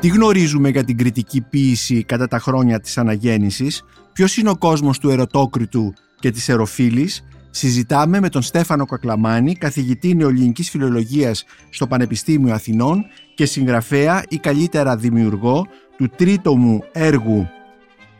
Τι γνωρίζουμε για την κριτική ποίηση κατά τα χρόνια της αναγέννησης, ποιος είναι ο κόσμος του ερωτόκριτου και της εροφίλης, συζητάμε με τον Στέφανο Κακλαμάνη, καθηγητή νεοελληνικής φιλολογίας στο Πανεπιστήμιο Αθηνών και συγγραφέα ή καλύτερα δημιουργό του τρίτομου έργου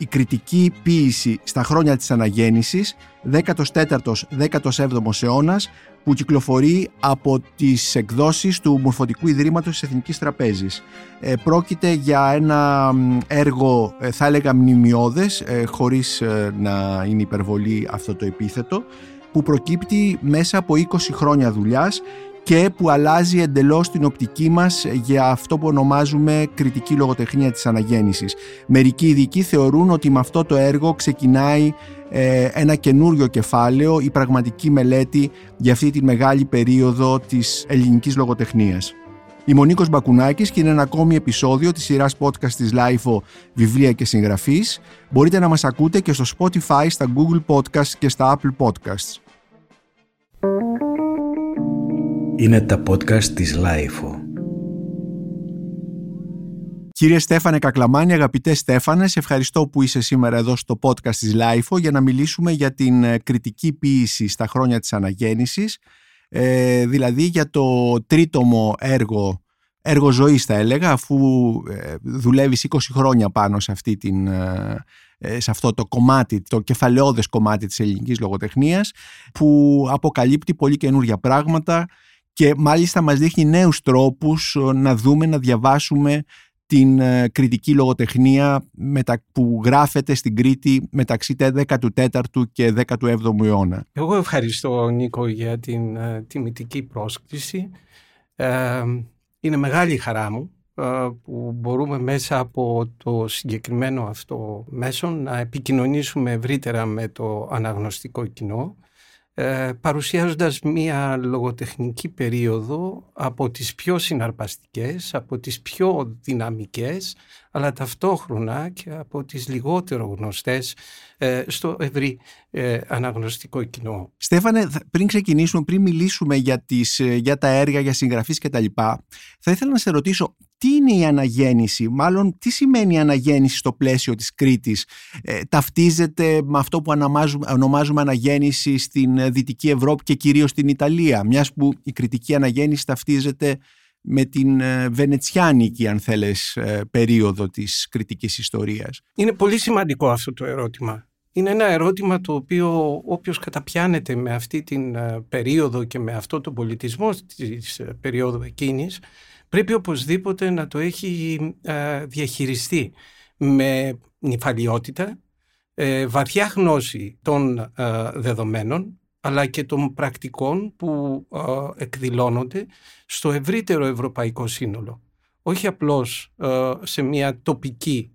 «Η κριτική ποίηση στα χρόνια της αναγέννησης» 14ος-17ος αιώνας που κυκλοφορεί από τις εκδόσεις του Μορφωτικού Ιδρύματος της Εθνικής Τραπέζης. Ε, πρόκειται για ένα έργο, ε, θα έλεγα μνημειώδες, ε, χωρίς ε, να είναι υπερβολή αυτό το επίθετο, που προκύπτει μέσα από 20 χρόνια δουλειάς και που αλλάζει εντελώς την οπτική μας για αυτό που ονομάζουμε κριτική λογοτεχνία της αναγέννησης. Μερικοί ειδικοί θεωρούν ότι με αυτό το έργο ξεκινάει ε, ένα καινούριο κεφάλαιο, η πραγματική μελέτη για αυτή τη μεγάλη περίοδο της ελληνικής λογοτεχνίας. Είμαι ο Νίκος Μπακουνάκης και είναι ένα ακόμη επεισόδιο της σειράς podcast της LIFO Βιβλία και Συγγραφής. Μπορείτε να μας ακούτε και στο Spotify, στα Google Podcasts και στα Apple Podcasts. Είναι τα podcast της LIFO. Κύριε Στέφανε Κακλαμάνη, αγαπητές Στέφανες, σε ευχαριστώ που είσαι σήμερα εδώ στο podcast της LIFO για να μιλήσουμε για την ε, κριτική ποίηση στα χρόνια της αναγέννησης, ε, δηλαδή για το τρίτομο έργο, έργο ζωής θα έλεγα, αφού ε, δουλεύεις 20 χρόνια πάνω σε, αυτή την, ε, ε, σε αυτό το κομμάτι, το κεφαλαιόδες κομμάτι της ελληνικής λογοτεχνίας, που αποκαλύπτει πολύ καινούργια πράγματα και μάλιστα μας δείχνει νέους τρόπους να δούμε, να διαβάσουμε την ε, κριτική λογοτεχνία που γράφεται στην Κρήτη μεταξύ 14ου και 17ου αιώνα. Εγώ ευχαριστώ Νίκο για την uh, τιμητική πρόσκληση. Ε, είναι μεγάλη χαρά μου που μπορούμε μέσα από το συγκεκριμένο αυτό μέσο να επικοινωνήσουμε ευρύτερα με το αναγνωστικό κοινό ε, παρουσιάζοντας μία λογοτεχνική περίοδο από τις πιο συναρπαστικές, από τις πιο δυναμικές, αλλά ταυτόχρονα και από τις λιγότερο γνωστές ε, στο ευρύ ε, αναγνωστικό κοινό. Στέφανε, πριν ξεκινήσουμε, πριν μιλήσουμε για, τις, ε, για τα έργα, για συγγραφείς και τα λοιπά, θα ήθελα να σε ρωτήσω τι είναι η αναγέννηση, μάλλον τι σημαίνει η αναγέννηση στο πλαίσιο της Κρήτης; Ε, ταυτίζεται με αυτό που ονομάζουμε αναγέννηση στην Δυτική Ευρώπη και κυρίως στην Ιταλία, μιας που η κριτική αναγέννηση ταυτίζεται με την ε, βενετσιάνικη αν θέλεις ε, περίοδο της κριτικής ιστορίας. Είναι πολύ σημαντικό αυτό το ερώτημα. Είναι ένα ερώτημα το οποίο όποιος καταπιάνεται με αυτή την ε, περίοδο και με αυτό τον πολιτισμό της περίοδου εκείνης πρέπει οπωσδήποτε να το έχει διαχειριστεί με νυφαλιότητα, βαθιά γνώση των δεδομένων αλλά και των πρακτικών που εκδηλώνονται στο ευρύτερο ευρωπαϊκό σύνολο. Όχι απλώς σε μια τοπική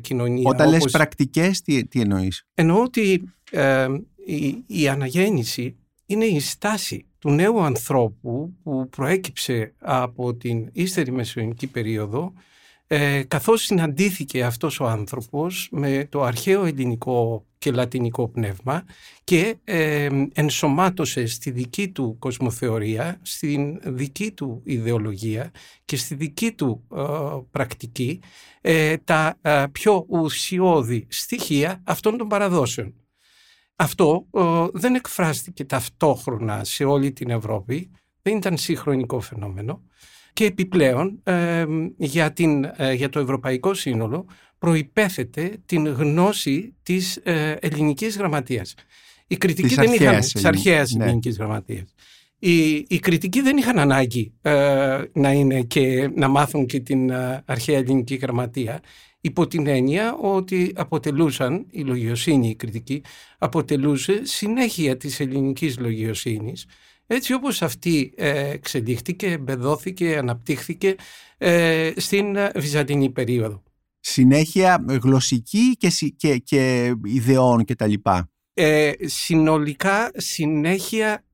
κοινωνία. Όταν όπως... λες πρακτικές, τι, τι εννοείς; Εννοώ ότι ε, η, η αναγέννηση είναι η στάση του νέου ανθρώπου που προέκυψε από την ύστερη μεσαιωνική περίοδο ε, καθώς συναντήθηκε αυτός ο άνθρωπος με το αρχαίο ελληνικό και λατινικό πνεύμα και ε, ενσωμάτωσε στη δική του κοσμοθεωρία, στην δική του ιδεολογία και στη δική του ε, πρακτική ε, τα πιο ουσιώδη στοιχεία αυτών των παραδόσεων. Αυτό δεν εκφράστηκε ταυτόχρονα σε όλη την Ευρώπη, δεν ήταν συγχρονικό φαινόμενο και επιπλέον για, την, για το ευρωπαϊκό σύνολο προϋπέθεται την γνώση της ε, ελληνικής γραμματείας. Η κριτική δεν είχαν, της αρχαίας ναι. ελληνικής γραμματείας. Οι, οι κριτικοί δεν είχαν ανάγκη ε, να είναι και να μάθουν και την ε, αρχαία ελληνική γραμματεία υπό την έννοια ότι αποτελούσαν, η λογιοσύνη η κριτική αποτελούσε συνέχεια της ελληνικής λογιοσύνης έτσι όπως αυτή ε, εξελίχθηκε, εμπεδόθηκε, αναπτύχθηκε ε, στην Βυζαντινή περίοδο συνέχεια γλωσσική και, και, και ιδεών και τα λοιπά. Ε, συνολικά συνέχεια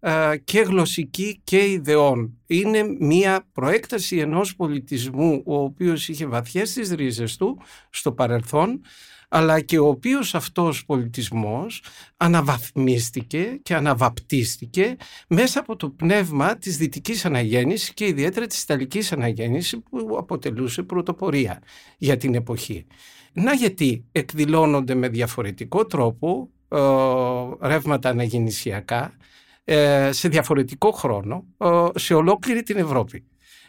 και γλωσσική και ιδεών. Είναι μια προέκταση ενός πολιτισμού ο οποίος είχε βαθιές τις ρίζες του στο παρελθόν αλλά και ο οποίος αυτός πολιτισμός αναβαθμίστηκε και αναβαπτίστηκε μέσα από το πνεύμα της δυτικής αναγέννησης και ιδιαίτερα της ιταλικής αναγέννησης που αποτελούσε πρωτοπορία για την εποχή. Να γιατί εκδηλώνονται με διαφορετικό τρόπο ε, ρεύματα αναγεννησιακά ε, σε διαφορετικό χρόνο ε, σε ολόκληρη την Ευρώπη.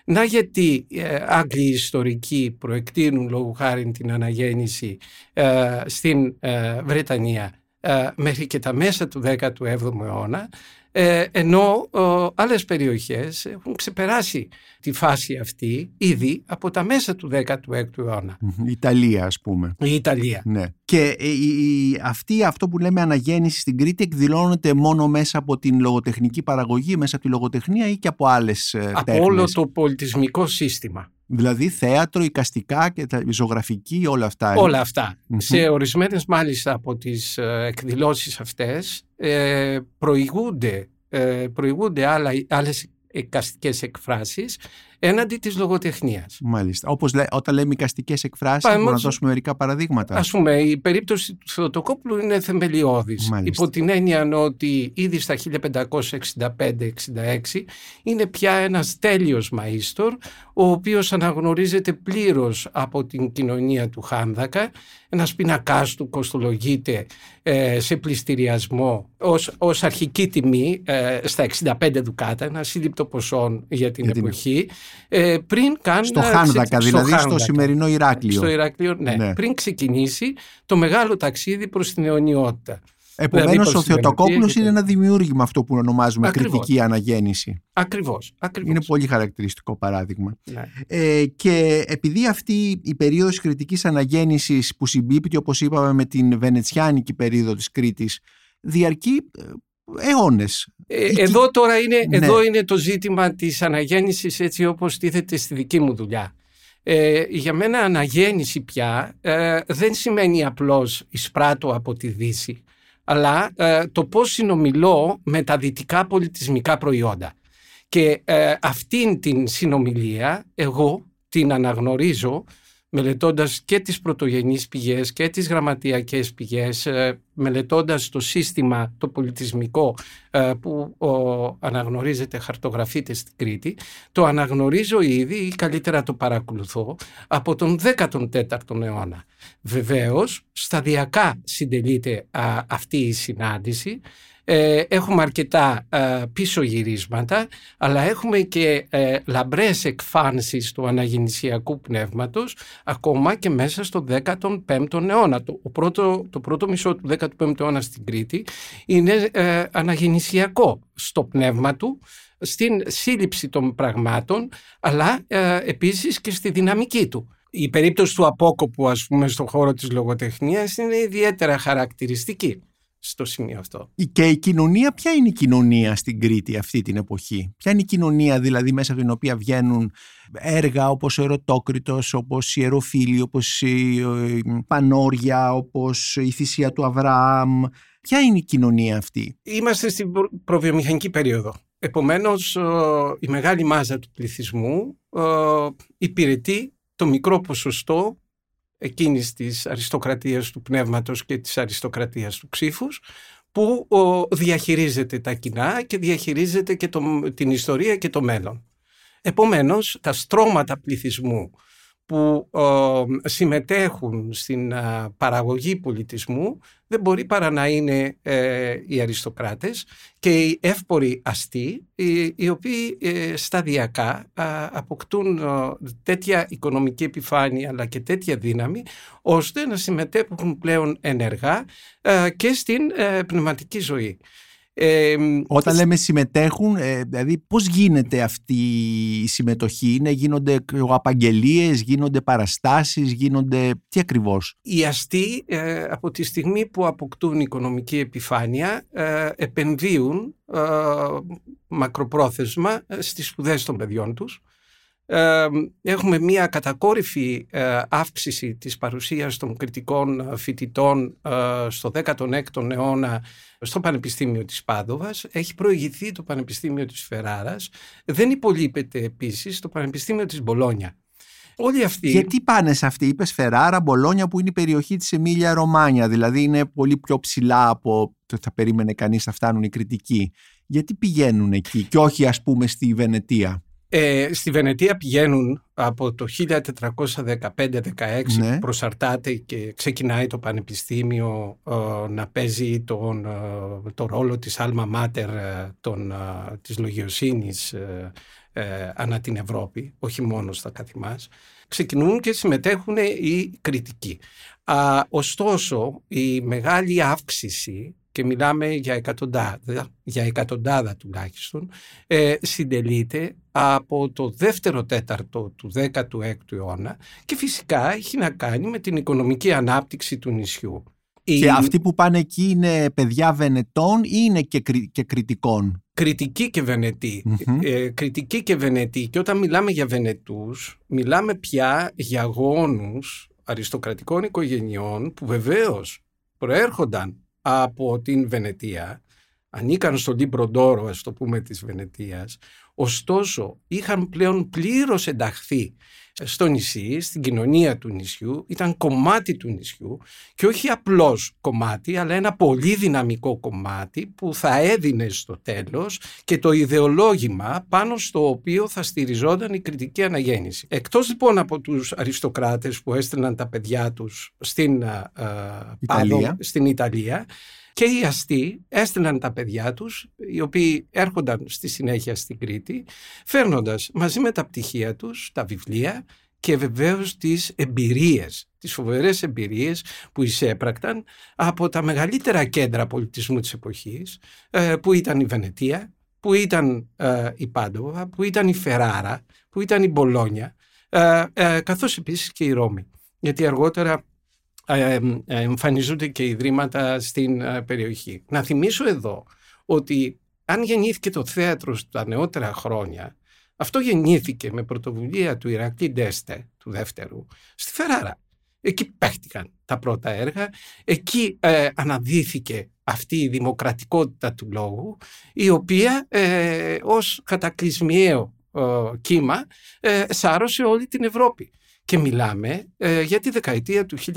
Να γιατί ε, Άγγλοι ιστορικοί προεκτείνουν λόγω χάρη την αναγέννηση ε, στην ε, Βρετανία ε, μέχρι και τα μέσα του 17ου αιώνα ε, ενώ ε, άλλες περιοχές έχουν ξεπεράσει τη φάση αυτή ήδη από τα μέσα του 16ου αιώνα. Η Ιταλία ας πούμε. Η Ιταλία. Ναι. Και η, η, αυτή αυτό που λέμε αναγέννηση στην Κρήτη εκδηλώνεται μόνο μέσα από την λογοτεχνική παραγωγή, μέσα από τη λογοτεχνία ή και από άλλες ε, Από τέχνες; όλο το πολιτισμικό σύστημα. Δηλαδή θέατρο, οικαστικά και τα, η ζωγραφική, όλα αυτά. ε; Όλα αυτά. Σε ορισμένες μάλιστα από τις ε, εκδηλώσεις αυτές ε, προηγούνται, ε, προηγούνται άλλα, άλλες εικαστικές εκφράσεις έναντι της λογοτεχνίας. Μάλιστα. Όπως λέ, όταν λέμε οικαστικές εκφράσεις, Πάμε μπορούμε να όμως- δώσουμε μερικά παραδείγματα. Ας πούμε, η περίπτωση του Θεοτοκόπουλου είναι θεμελιώδης. Μάλιστα. Υπό την έννοια ότι ήδη στα 1565-66 είναι πια ένας τέλειος μαΐστορ, ο οποίος αναγνωρίζεται πλήρως από την κοινωνία του Χάνδακα. Ένας πινακάς του κοστολογείται ε, σε πληστηριασμό ως, ως αρχική τιμή ε, στα 65 δουκάτα, ένα σύλληπτο ποσό για την Για την- εποχή. Ε, πριν καν στο να Χάνδακα, ξε- δηλαδή στο Χάνδακα. σημερινό Ηράκλειο. Στο Ηράκλειο, ναι. Ναι. Πριν ξεκινήσει το μεγάλο ταξίδι προς την αιωνιότητα. Επομένως δηλαδή ο προς την Θεοτοκόπουλος Ελληνική είναι και ένα δημιούργημα αυτό που ονομάζουμε Ακριβώς. κριτική αναγέννηση. Ακριβώς. ακριβώς. Είναι πολύ χαρακτηριστικό παράδειγμα. Ναι. Ε, και επειδή αυτή η περίοδος κριτικής αναγέννησης που συμπίπτει όπως είπαμε με την βενετσιάνικη περίοδο της Κρήτης διαρκεί ε, αιώνες. Ε, Εκεί- εδώ τώρα είναι, Ναι. εδώ είναι το ζήτημα της αναγέννησης έτσι όπως τίθεται στη δική μου δουλειά. Ε, για μένα αναγέννηση πια ε, δεν σημαίνει απλώς εισπράττω από τη Δύση αλλά ε, το πώς συνομιλώ με τα δυτικά πολιτισμικά προϊόντα. Και ε, αυτήν την συνομιλία εγώ την αναγνωρίζω μελετώντας και τις πρωτογενείς πηγές και τις γραμματιακές πηγές, ε, μελετώντας το σύστημα το πολιτισμικό ε, που ο, αναγνωρίζεται, χαρτογραφείται στην Κρήτη, το αναγνωρίζω ήδη ή καλύτερα το παρακολουθώ από τον 14ο αιώνα. Βεβαίως, σταδιακά συντελείται α, αυτή η συνάντηση, ε, έχουμε αρκετά ε, πίσω γυρίσματα, αλλά έχουμε και ε, λαμπρές εκφάνσεις του αναγεννησιακού πνεύματος ακόμα και μέσα στο 15ο αιώνα. Το, ο πρώτο, το πρώτο μισό του 15ου αιώνα στην Κρήτη είναι ε, αναγεννησιακό στο πνεύμα του, στην σύλληψη των πραγμάτων, αλλά ε, επίσης και στη δυναμική του. Η περίπτωση του απόκοπου, ας πούμε, στον χώρο της λογοτεχνίας είναι ιδιαίτερα χαρακτηριστική στο σημείο αυτό. Και η κοινωνία, ποια είναι η κοινωνία στην Κρήτη αυτή την εποχή; Ποια είναι η κοινωνία δηλαδή μέσα από την οποία βγαίνουν έργα όπως ο Ερωτόκριτος, όπως η Ιεροφίλη, όπως η ε, Πανόρια, όπως η Θυσία του Αβραάμ; Ποια είναι η κοινωνία αυτή; Είμαστε στην προ- προβιομηχανική περίοδο. Επομένως, ε, η μεγάλη μάζα του πληθυσμού ε, υπηρετεί το μικρό ποσοστό εκείνης της αριστοκρατίας του πνεύματος και της αριστοκρατίας του ψήφους που ε, διαχειρίζεται τα κοινά και διαχειρίζεται και το, την ιστορία και το μέλλον. Επομένως, τα στρώματα πληθυσμού που ε, συμμετέχουν στην ε, παραγωγή πολιτισμού δεν μπορεί παρά να είναι ε, οι αριστοκράτες και οι εύποροι αστεί οι, οι οποίοι ε, σταδιακά α, αποκτούν ε, τέτοια οικονομική επιφάνεια αλλά και τέτοια δύναμη ώστε να συμμετέχουν πλέον ενεργά ε, και στην ε, πνευματική ζωή. Ε, Όταν λέμε συμμετέχουν, ε, δηλαδή πώς γίνεται αυτή η συμμετοχή, είναι, γίνονται απαγγελίες, γίνονται παραστάσεις, γίνονται... Τι ακριβώς; Οι αστεί ε, από τη στιγμή που αποκτούν οικονομική επιφάνεια ε, επενδύουν ε, μακροπρόθεσμα ε, στις σπουδές των παιδιών τους. Ε, έχουμε μία κατακόρυφη ε, αύξηση της παρουσίας των κριτικών ε, φοιτητών ε, στο 16ο αιώνα στο Πανεπιστήμιο της Πάδοβας. Έχει προηγηθεί το Πανεπιστήμιο της Φεράρας. Δεν υπολείπεται επίσης το Πανεπιστήμιο της Μπολόνια. Όλοι αυτοί. Γιατί πάνε σε αυτή, είπες Φεράρα, Μπολόνια που είναι η περιοχή της Εμίλια Ρωμάνια, δηλαδή είναι πολύ πιο ψηλά από το θα περίμενε κανείς να φτάνουν οι κριτικοί. Γιατί πηγαίνουν εκεί και όχι ας πούμε στη Βενετία; Ε, στη Βενετία πηγαίνουν από το 1415-16 Ναι. προσαρτάται και ξεκινάει το πανεπιστήμιο ε, να παίζει τον, ε, το ρόλο της Alma Mater ε, των, ε, της λογιοσύνης ε, ε, ανά την Ευρώπη, όχι μόνος στα καθημάς. Ξεκινούν και συμμετέχουν οι κριτικοί. Α, ωστόσο, η μεγάλη αύξηση και μιλάμε για εκατοντάδα, για εκατοντάδα τουλάχιστον, ε, συντελείται από το δεύτερο τέταρτο του 16ου αιώνα και φυσικά έχει να κάνει με την οικονομική ανάπτυξη του νησιού. Η Και αυτοί που πάνε εκεί είναι παιδιά Βενετών ή είναι και, Κρη- και Κρητικών; Κρητικοί και Βενετοί. Μμμ. Ε, Κρητικοί και Βενετοί. Και όταν μιλάμε για Βενετούς, μιλάμε πια για γόνους αριστοκρατικών οικογενειών που βεβαίως προέρχονταν από την Βενετία, ανήκαν στο Libro d'Oro, ας το πούμε, της Βενετίας, ωστόσο είχαν πλέον πλήρως ενταχθεί στο νησί, στην κοινωνία του νησιού, ήταν κομμάτι του νησιού και όχι απλώς κομμάτι, αλλά ένα πολύ δυναμικό κομμάτι που θα έδινε στο τέλος και το ιδεολόγημα πάνω στο οποίο θα στηριζόταν η κριτική αναγέννηση. Εκτός λοιπόν από τους αριστοκράτες που έστελναν τα παιδιά τους στην, α, α, Ιταλία. Πάδο, στην Ιταλία και οι αστεί έστειλαν τα παιδιά τους, οι οποίοι έρχονταν στη συνέχεια στην Κρήτη, φέρνοντας μαζί με τα πτυχία τους, τα βιβλία και βεβαίως τις εμπειρίες, τις φοβερές εμπειρίες που εισέπρακταν από τα μεγαλύτερα κέντρα πολιτισμού της εποχής, ε, που ήταν η Βενετία, που ήταν ε, η Πάντοβα, που ήταν η Φεράρα, που ήταν η Μπολόνια, ε, ε, καθώς επίσης και η Ρώμη. Γιατί αργότερα ε, ε, εμφανίζονται και ιδρύματα στην ε, περιοχή. Να θυμίσω εδώ ότι αν γεννήθηκε το θέατρο στα νεότερα χρόνια, αυτό γεννήθηκε με πρωτοβουλία του Ηρακλή Ντέστε, του δεύτερου, στη Φεράρα. Εκεί παίχτηκαν τα πρώτα έργα, εκεί ε, αναδύθηκε αυτή η δημοκρατικότητα του λόγου, η οποία ε, ως κατακλυσμιαίο ε, κύμα ε, σάρωσε όλη την Ευρώπη. Και μιλάμε ε, για τη δεκαετία του 1530,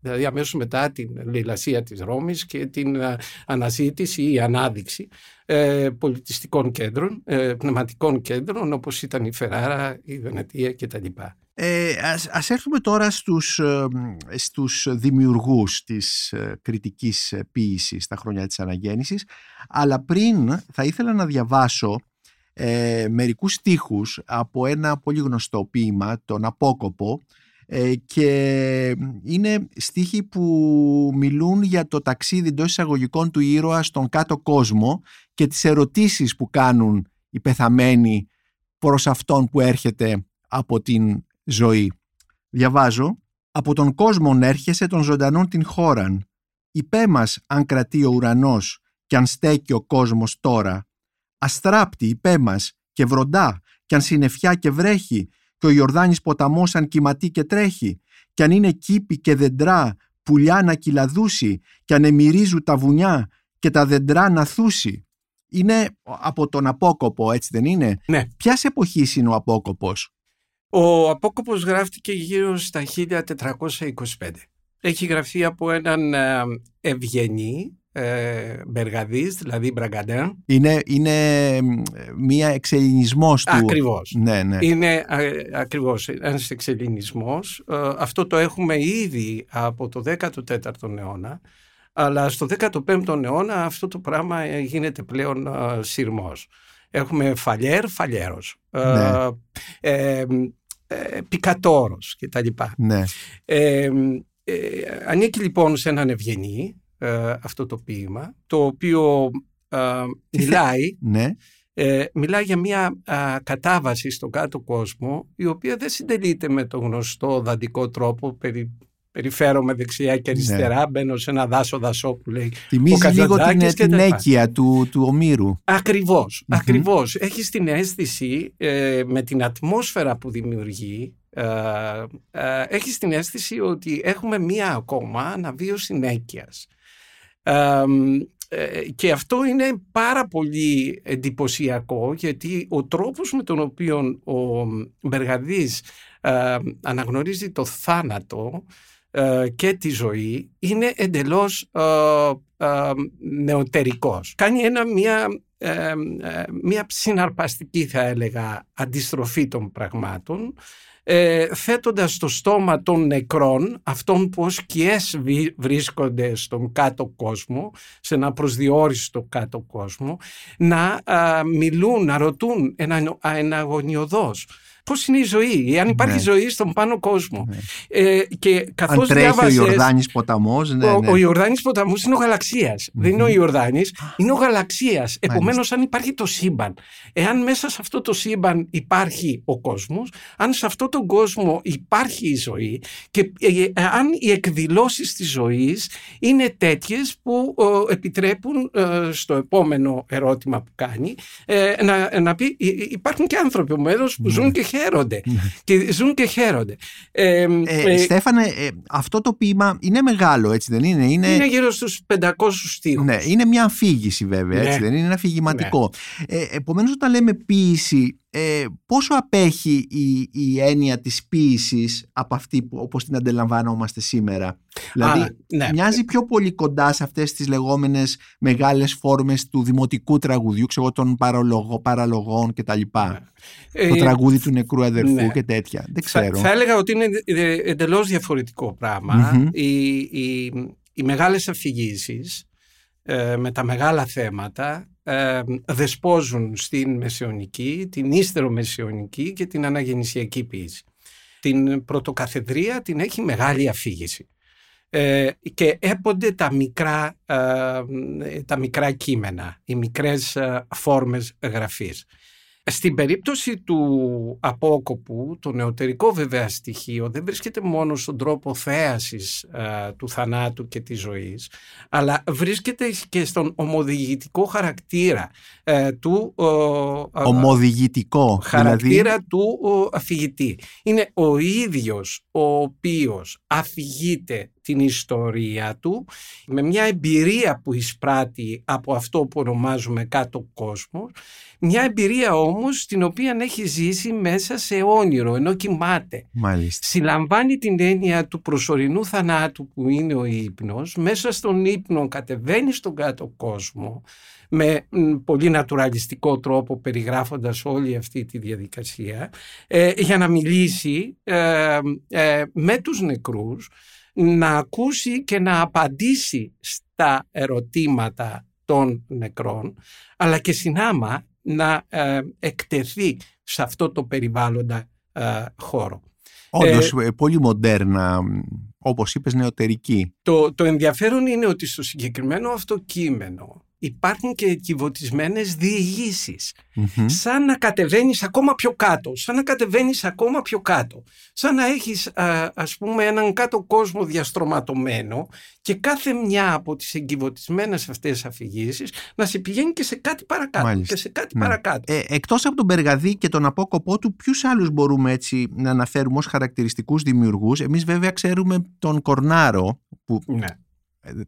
δηλαδή αμέσως μετά την λαιλασία της Ρώμης και την ε, αναζήτηση ή ανάδειξη ε, πολιτιστικών κέντρων, ε, πνευματικών κέντρων όπως ήταν η Φεράρα, η Βενετία κτλ. Ε, ας, ας έρθουμε τώρα στους, ε, στους δημιουργούς της ε, κριτικής ε, ποίησης στα χρόνια της αναγέννησης αλλά πριν θα ήθελα να διαβάσω ε, μερικούς στίχους από ένα πολύ γνωστό ποίημα, τον Απόκοπο ε, και είναι στίχοι που μιλούν για το ταξίδι εντός εισαγωγικών του ήρωα στον κάτω κόσμο και τις ερωτήσεις που κάνουν οι πεθαμένοι προς αυτόν που έρχεται από την ζωή. Διαβάζω «Από τον κόσμον έρχεσαι των ζωντανών την χώραν. Υπέ μας αν κρατεί ο ουρανός κι αν στέκει ο κόσμος τώρα. Αστράπτη υπέ μας και βροντά κι αν συννεφιά και βρέχει και ο Ιορδάνης ποταμός αν κυματεί και τρέχει κι αν είναι κήπη και δεντρά πουλιά να κυλαδούσει κι αν εμυρίζουν τα βουνιά και τα δεντρά να θούσει. Είναι από τον Απόκοπο, έτσι δεν είναι; Ναι. Ποιας εποχής είναι ο Απόκοπος; Ο Απόκοπος γράφτηκε γύρω στα 1425. Έχει γραφεί από έναν ε, ευγενή ε, Μπεργαδής, δηλαδή Μπραγκαντέν. Είναι, είναι μ, μία εξελινισμός του. Ακριβώς. Ναι, ναι. Είναι ε, ακριβώς ένας εξελινισμός. Ε, αυτό το έχουμε ήδη από το 14ο αιώνα, αλλά στο 15ο αιώνα αυτό το πράγμα ε, γίνεται πλέον ε, σειρμός. Έχουμε φαλιέρ, φαλιέρος, ε, Ναι. ε, ε, πικατόρος κτλ. ναι. Ε, ε, ανήκει λοιπόν σε έναν ευγενή ε, αυτό το ποίημα, το οποίο ε, μιλάει ναι. ε, μιλάει για μια α, κατάβαση στον κάτω κόσμο η οποία δεν συντελείται με το γνωστό δαντικό τρόπο περι, περιφέρομαι δεξιά και αριστερά μπαίνω σε ένα δάσο δασό που λέει Θυμίζει ο λίγο την, Καζαντζάκης και την τα λοιπά. έκεια του, του Ομήρου. Ακριβώς, Μμμ. ακριβώς. Έχεις την αίσθηση ε, με την ατμόσφαιρα που δημιουργεί ε, ε, έχεις την αίσθηση ότι έχουμε μία ακόμα αναβίωση νέκειας. Ε, ε, και αυτό είναι πάρα πολύ εντυπωσιακό γιατί ο τρόπος με τον οποίο ο Μπεργαδής ε, αναγνωρίζει το θάνατο ε, και τη ζωή είναι εντελώς νεωτερικός. Κάνει ένα, μια, μια συναρπαστική θα έλεγα αντιστροφή των πραγμάτων ε, θέτοντας στο στόμα των νεκρών, αυτών που ως σκιές βρίσκονται στον κάτω κόσμο, σε ένα προσδιορίστο κάτω κόσμο, να μιλούν, να ρωτούν ένα, ένα αγωνιωδός Πώς είναι η ζωή, αν υπάρχει ναι. ζωή στον πάνω κόσμο. Ναι. Ε, και καθώς αν τρέχει διάβασες, ο Ιορδάνης ποταμός. Ναι, ο, ναι. ο Ιορδάνης ποταμός είναι ο γαλαξίας. Mm-hmm. Δεν είναι ο Ιορδάνης, είναι ο γαλαξίας. Επομένως αν υπάρχει το σύμπαν, εάν μέσα σε αυτό το σύμπαν υπάρχει ο κόσμος, αν σε αυτό τον κόσμο υπάρχει η ζωή και ε, ε, αν οι εκδηλώσεις της ζωής είναι τέτοιες που επιτρέπουν στο επόμενο ερώτημα που κάνει να, να πει υπάρχουν και άνθρωποι ο που ζουν και χαίρονται. Ναι. και ζουν και χαίρονται. Ε, ε, ε, Στέφανε, ε, αυτό το ποίημα είναι μεγάλο, έτσι δεν είναι; Είναι, είναι γύρω στους 500 στίχους. Ναι, είναι μια αφήγηση βέβαια, έτσι ναι. δεν είναι, ένα αφηγηματικό. Ναι. Ε, επομένως όταν λέμε ποίηση, ε, πόσο απέχει η, η έννοια της ποίησης από αυτή που, όπως την αντιλαμβάνομαστε σήμερα; Δηλαδή ναι. μοιάζει πιο πολύ κοντά σε αυτές τις λεγόμενες μεγάλες φόρμες του δημοτικού τραγουδιού, ξέρω των παραλογό, παραλογών κτλ. Ναι. Το ε, τραγούδι του νεκρού αδερφού ναι. και τέτοια. Δεν ξέρω. Θα, έλεγα ότι είναι εντελώς διαφορετικό Οι, οι, οι μεγάλες αφηγήσεις ε, με τα μεγάλα θέματα ε, δεσπόζουν στην μεσαιωνική, την ύστερο μεσαιωνική και την αναγεννησιακή ποιήση. Την πρωτοκαθεδρία την έχει μεγάλη αφήγηση. Ε, και έπονται τα μικρά, ε, τα μικρά κείμενα, οι μικρές ε, φόρμες γραφής. Στην περίπτωση του απόκοπου, το νεωτερικό βέβαια στοιχείο δεν βρίσκεται μόνο στον τρόπο θέασης του θανάτου και της ζωής, αλλά βρίσκεται και στον ομοδηγητικό χαρακτήρα ε, του ομοδηγητικό, χαρακτήρα δηλαδή... του αφηγητή. Είναι ο ίδιος ο οποίος αφηγείται την ιστορία του με μια εμπειρία που εισπράττει από αυτό που ονομάζουμε κάτω κόσμο μια εμπειρία όμως την οποία έχει ζήσει μέσα σε όνειρο ενώ κοιμάται Μάλιστα. συλλαμβάνει την έννοια του προσωρινού θανάτου που είναι ο ύπνος μέσα στον ύπνο κατεβαίνει στον κάτω κόσμο με πολύ νατουραλιστικό τρόπο περιγράφοντας όλη αυτή τη διαδικασία ε, για να μιλήσει ε, ε, με τους νεκρούς να ακούσει και να απαντήσει στα ερωτήματα των νεκρών αλλά και συνάμα να ε, εκτεθεί σε αυτό το περιβάλλοντα ε, χώρο. Όντως, ε, πολύ μοντέρνα, όπως είπες, νεωτερική. Το, το ενδιαφέρον είναι ότι στο συγκεκριμένο αυτό κείμενο υπάρχουν και εκκιβωτισμένες Σαν να κατεβαίνεις ακόμα πιο κάτω, σαν να κατεβαίνεις ακόμα πιο κάτω. Σαν να έχεις α, ας πούμε έναν κάτω κόσμο διαστρωματωμένο και κάθε μια από τις εγκυβωτισμένες αυτές αφηγήσεις να σε πηγαίνει και σε κάτι παρακάτω και σε κάτι ναι. παρακάτω. Ε, εκτός από τον Περγαδί και τον απόκοπό του, ποιους άλλους μπορούμε έτσι να αναφέρουμε ως χαρακτηριστικούς δημιουργούς; Εμείς βέβαια ξέρουμε τον Κορνάρο που ναι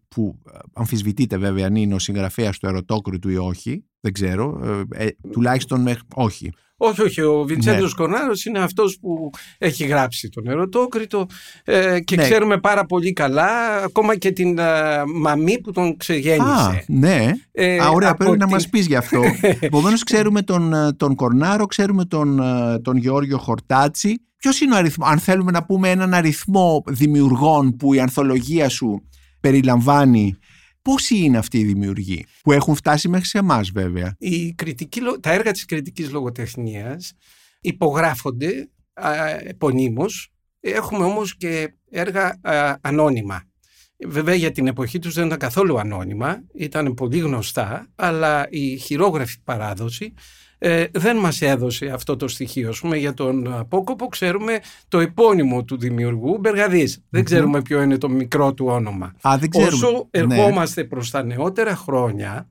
που αμφισβητείται βέβαια αν είναι ο συγγραφέας του ερωτόκριτου ή όχι. Δεν ξέρω. Ε, ε τουλάχιστον μέχρι. Όχι. Όχι, όχι. Ο Βιντσέντο ναι. είναι αυτός που έχει γράψει τον ερωτόκριτο ε, και ναι. ξέρουμε πάρα πολύ καλά ακόμα και την ε, μαμή που τον ξεγέννησε. Α, ναι. Ε, Α, ωραία, πρέπει να μας πεις γι' αυτό. Επομένως, ξέρουμε τον, ε, τον Κορνάρο, ξέρουμε τον, τον Γεώργιο Χορτάτσι. Ποιος είναι ο αριθμός, αν θέλουμε να πούμε έναν αριθμό δημιουργών που η ανθολογία σου περιλαμβάνει Πόσοι είναι αυτοί οι δημιουργοί που έχουν φτάσει μέχρι σε εμάς, βέβαια; Η κριτική, τα έργα της κριτικής λογοτεχνίας υπογράφονται επωνύμως. Έχουμε όμως και έργα ανώνυμα. Βέβαια για την εποχή τους δεν ήταν καθόλου ανώνυμα, ήταν πολύ γνωστά, αλλά η χειρόγραφη παράδοση ε, δεν μας έδωσε αυτό το στοιχείο. Πούμε, για τον Απόκοπο ξέρουμε το επώνυμο του δημιουργού Δεν ξέρουμε ποιο είναι το μικρό του όνομα. Α, δεν ξέρουμε. Όσο ναι. ερχόμαστε προς τα νεότερα χρόνια,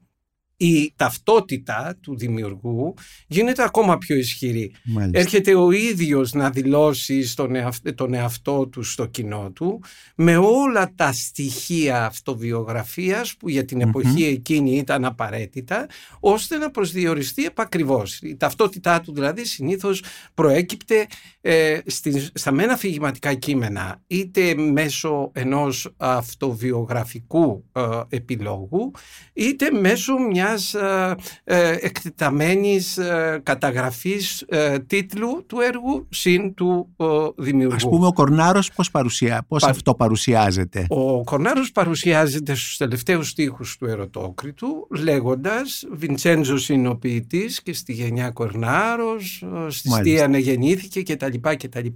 η ταυτότητα του δημιουργού γίνεται ακόμα πιο ισχυρή. Μάλιστα. Έρχεται ο ίδιος να δηλώσει στον εαυτό, τον εαυτό του στο κοινό του με όλα τα στοιχεία αυτοβιογραφίας που για την εποχή εκείνη ήταν απαραίτητα ώστε να προσδιοριστεί επακριβώς. Η ταυτότητά του δηλαδή συνήθως προέκυπτε ε, στη, στα μένα αφηγηματικά κείμενα είτε μέσω ενός αυτοβιογραφικού ε, επιλόγου είτε μέσω μιας ε, ε εκτεταμένης ε, καταγραφής ε, τίτλου του έργου συν του δημιουργού. Ας πούμε ο Κορνάρος πώς, παρουσιά, πώς αυτό παρουσιάζεται; Ο Κορνάρος παρουσιάζεται στους τελευταίους στίχους του Ερωτόκριτου λέγοντας Βιντσέντζος είναι ο ποιητής και στη γενιά Κορνάρος, στη Στίανε γεννήθηκε κτλ. κτλ.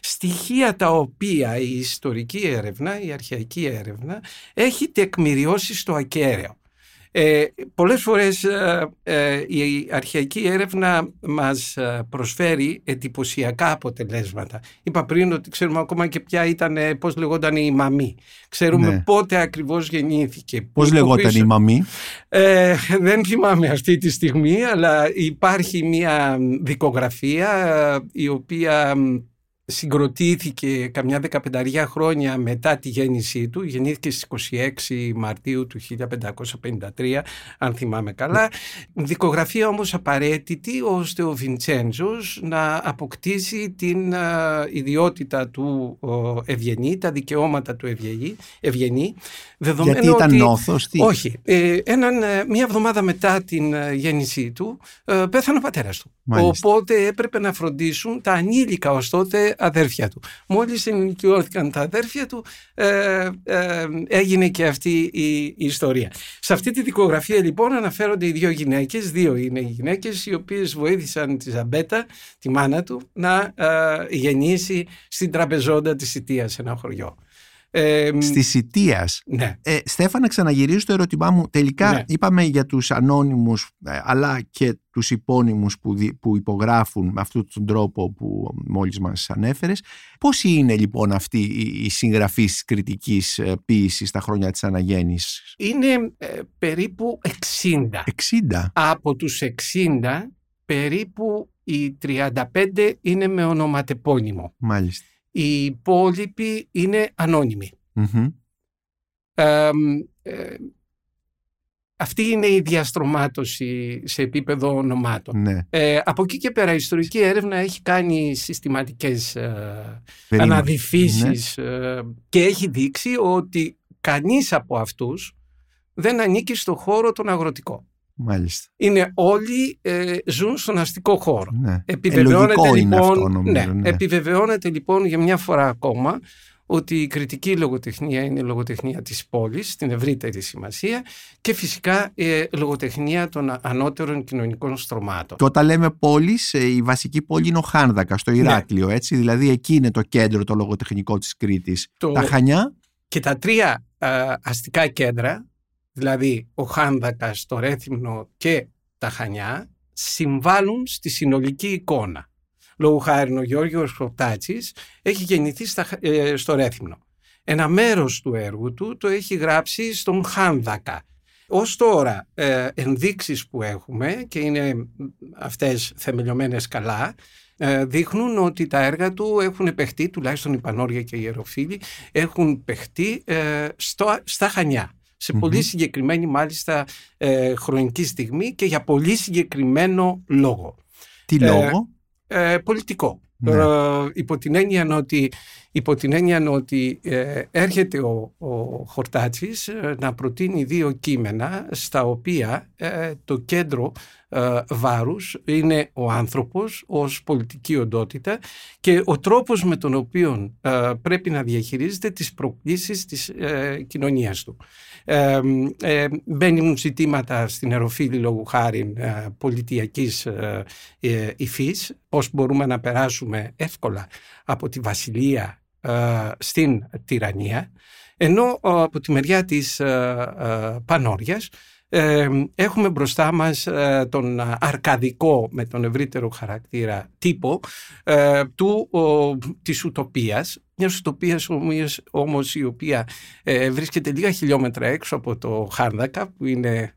Στοιχεία τα οποία η ιστορική έρευνα, η αρχαϊκή έρευνα έχει τεκμηριώσει στο ακέραιο. Ε, πολλές φορές ε, ε, η αρχαϊκή έρευνα μας ε, προσφέρει εντυπωσιακά αποτελέσματα. Είπα πριν ότι ξέρουμε ακόμα και ποια ήταν, πώς λεγόταν η μαμή. Ξέρουμε ναι. πότε ακριβώς γεννήθηκε. Πώς λεγόταν η μαμή; δεν θυμάμαι αυτή τη στιγμή, αλλά υπάρχει μια δικογραφία η οποία συγκροτήθηκε καμιά δεκαπενταριά χρόνια μετά τη γέννησή του. Γεννήθηκε στις 26 Μαρτίου του 1553, αν θυμάμαι καλά. Δικογραφία όμως απαραίτητη ώστε ο Βιντσέντζος να αποκτήσει την ιδιότητα του ευγενή, τα δικαιώματα του ευγενή. Γιατί ήταν ότι, νόθος, τι; Όχι. Ε, έναν, ε, μία εβδομάδα μετά την ε, γέννησή του πέθανε ο πατέρας του. Οπότε έπρεπε να φροντίσουν τα ανήλικα ως τότε αδέρφια του. Μόλις ενηλικιώθηκαν τα αδέρφια του ε, ε, έγινε και αυτή η, ιστορία. Σε αυτή τη δικογραφία λοιπόν αναφέρονται οι δύο γυναίκες, δύο είναι οι γυναίκες οι οποίες βοήθησαν τη Ζαμπέτα, τη μάνα του, να ε, γεννήσει στην τραπεζόντα της Ιτίας σε ένα χωριό. Ε, Στη Σιτία. Ναι. Ε, Στέφανα, ξαναγυρίζω το ερώτημά μου. Τελικά ναι. είπαμε για τους ανώνυμους ε, αλλά και τους υπόνυμους που, που υπογράφουν με αυτόν τον τρόπο που μόλις μας ανέφερες. Πώς είναι λοιπόν αυτή η, η συγγραφή της κριτικής ε, ποίησης στα χρόνια της αναγέννησης. Είναι περίπου 60. 60. Από τους 60 περίπου οι 35 είναι με ονοματεπώνυμο. Μάλιστα. Οι υπόλοιποι είναι Ε, αυτή είναι η διαστρωμάτωση σε επίπεδο ονομάτων. Ναι. Ε, από εκεί και πέρα η ιστορική έρευνα έχει κάνει συστηματικές ε, αναδυφίσεις ναι. ε, και έχει δείξει ότι κανείς από αυτούς δεν ανήκει στο χώρο τον αγροτικό. Μάλιστα. Είναι όλοι ε, ζουν στον αστικό χώρο. Ναι. Επιβεβαιώνεται, ε, λοιπόν, αυτό, νομίζω, ναι, ναι. επιβεβαιώνεται λοιπόν για μια φορά ακόμα ότι η κριτική λογοτεχνία είναι η λογοτεχνία της πόλης, στην ευρύτερη σημασία και φυσικά ε, λογοτεχνία των ανώτερων κοινωνικών στρωμάτων. Και όταν λέμε πόλης, ε, η βασική πόλη είναι ο Χάνδακα, στο Ηράκλειο, ναι. έτσι, δηλαδή εκεί είναι το κέντρο το λογοτεχνικό της Κρήτης. Το... Τα Χανιά; Και τα τρία αστικά κέντρα δηλαδή ο Χάνδακας, το Ρέθυμνο και τα Χανιά, συμβάλλουν στη συνολική εικόνα. Λόγω χάρη ο Γιώργος Χορτάτσης έχει γεννηθεί ε, στο Ρέθυμνο. Ένα μέρος του έργου του το έχει γράψει στον Χάνδακα. Ως τώρα ε, ενδείξεις που έχουμε και είναι αυτές θεμελιωμένες καλά ε, δείχνουν ότι τα έργα του έχουν παιχτεί, τουλάχιστον οι Πανόρια και οι Ιεροφίλοι, έχουν παιχτεί ε, στο, στα Χανιά σε πολύ συγκεκριμένη μάλιστα ε, χρονική στιγμή και για πολύ συγκεκριμένο λόγο. Τι λόγο; Ε, πολιτικό. Ναι. Ε, υπό την έννοια ότι, υπό την έννοια ότι ε, έρχεται ο, ο Χορτάτσης ε, να προτείνει δύο κείμενα στα οποία το κέντρο βάρους είναι ο άνθρωπος ως πολιτική οντότητα και ο τρόπος με τον οποίο πρέπει να διαχειρίζεται τις προκλήσεις της κοινωνίας του. Ε, ε, μπαίνουν ζητήματα στην αεροφύλη λόγου χάρη ε, πολιτιακής ε, ε, υφής, πώς μπορούμε να περάσουμε εύκολα από τη βασιλεία στην τυραννία, ενώ από τη μεριά της Πανόριας Ε, έχουμε μπροστά μας ε, τον αρκαδικό με τον ευρύτερο χαρακτήρα τύπο ε, του, ο, της ουτοπίας μια ουτοπία όμως η οποία ε, βρίσκεται λίγα χιλιόμετρα έξω από το Χάρδακα που είναι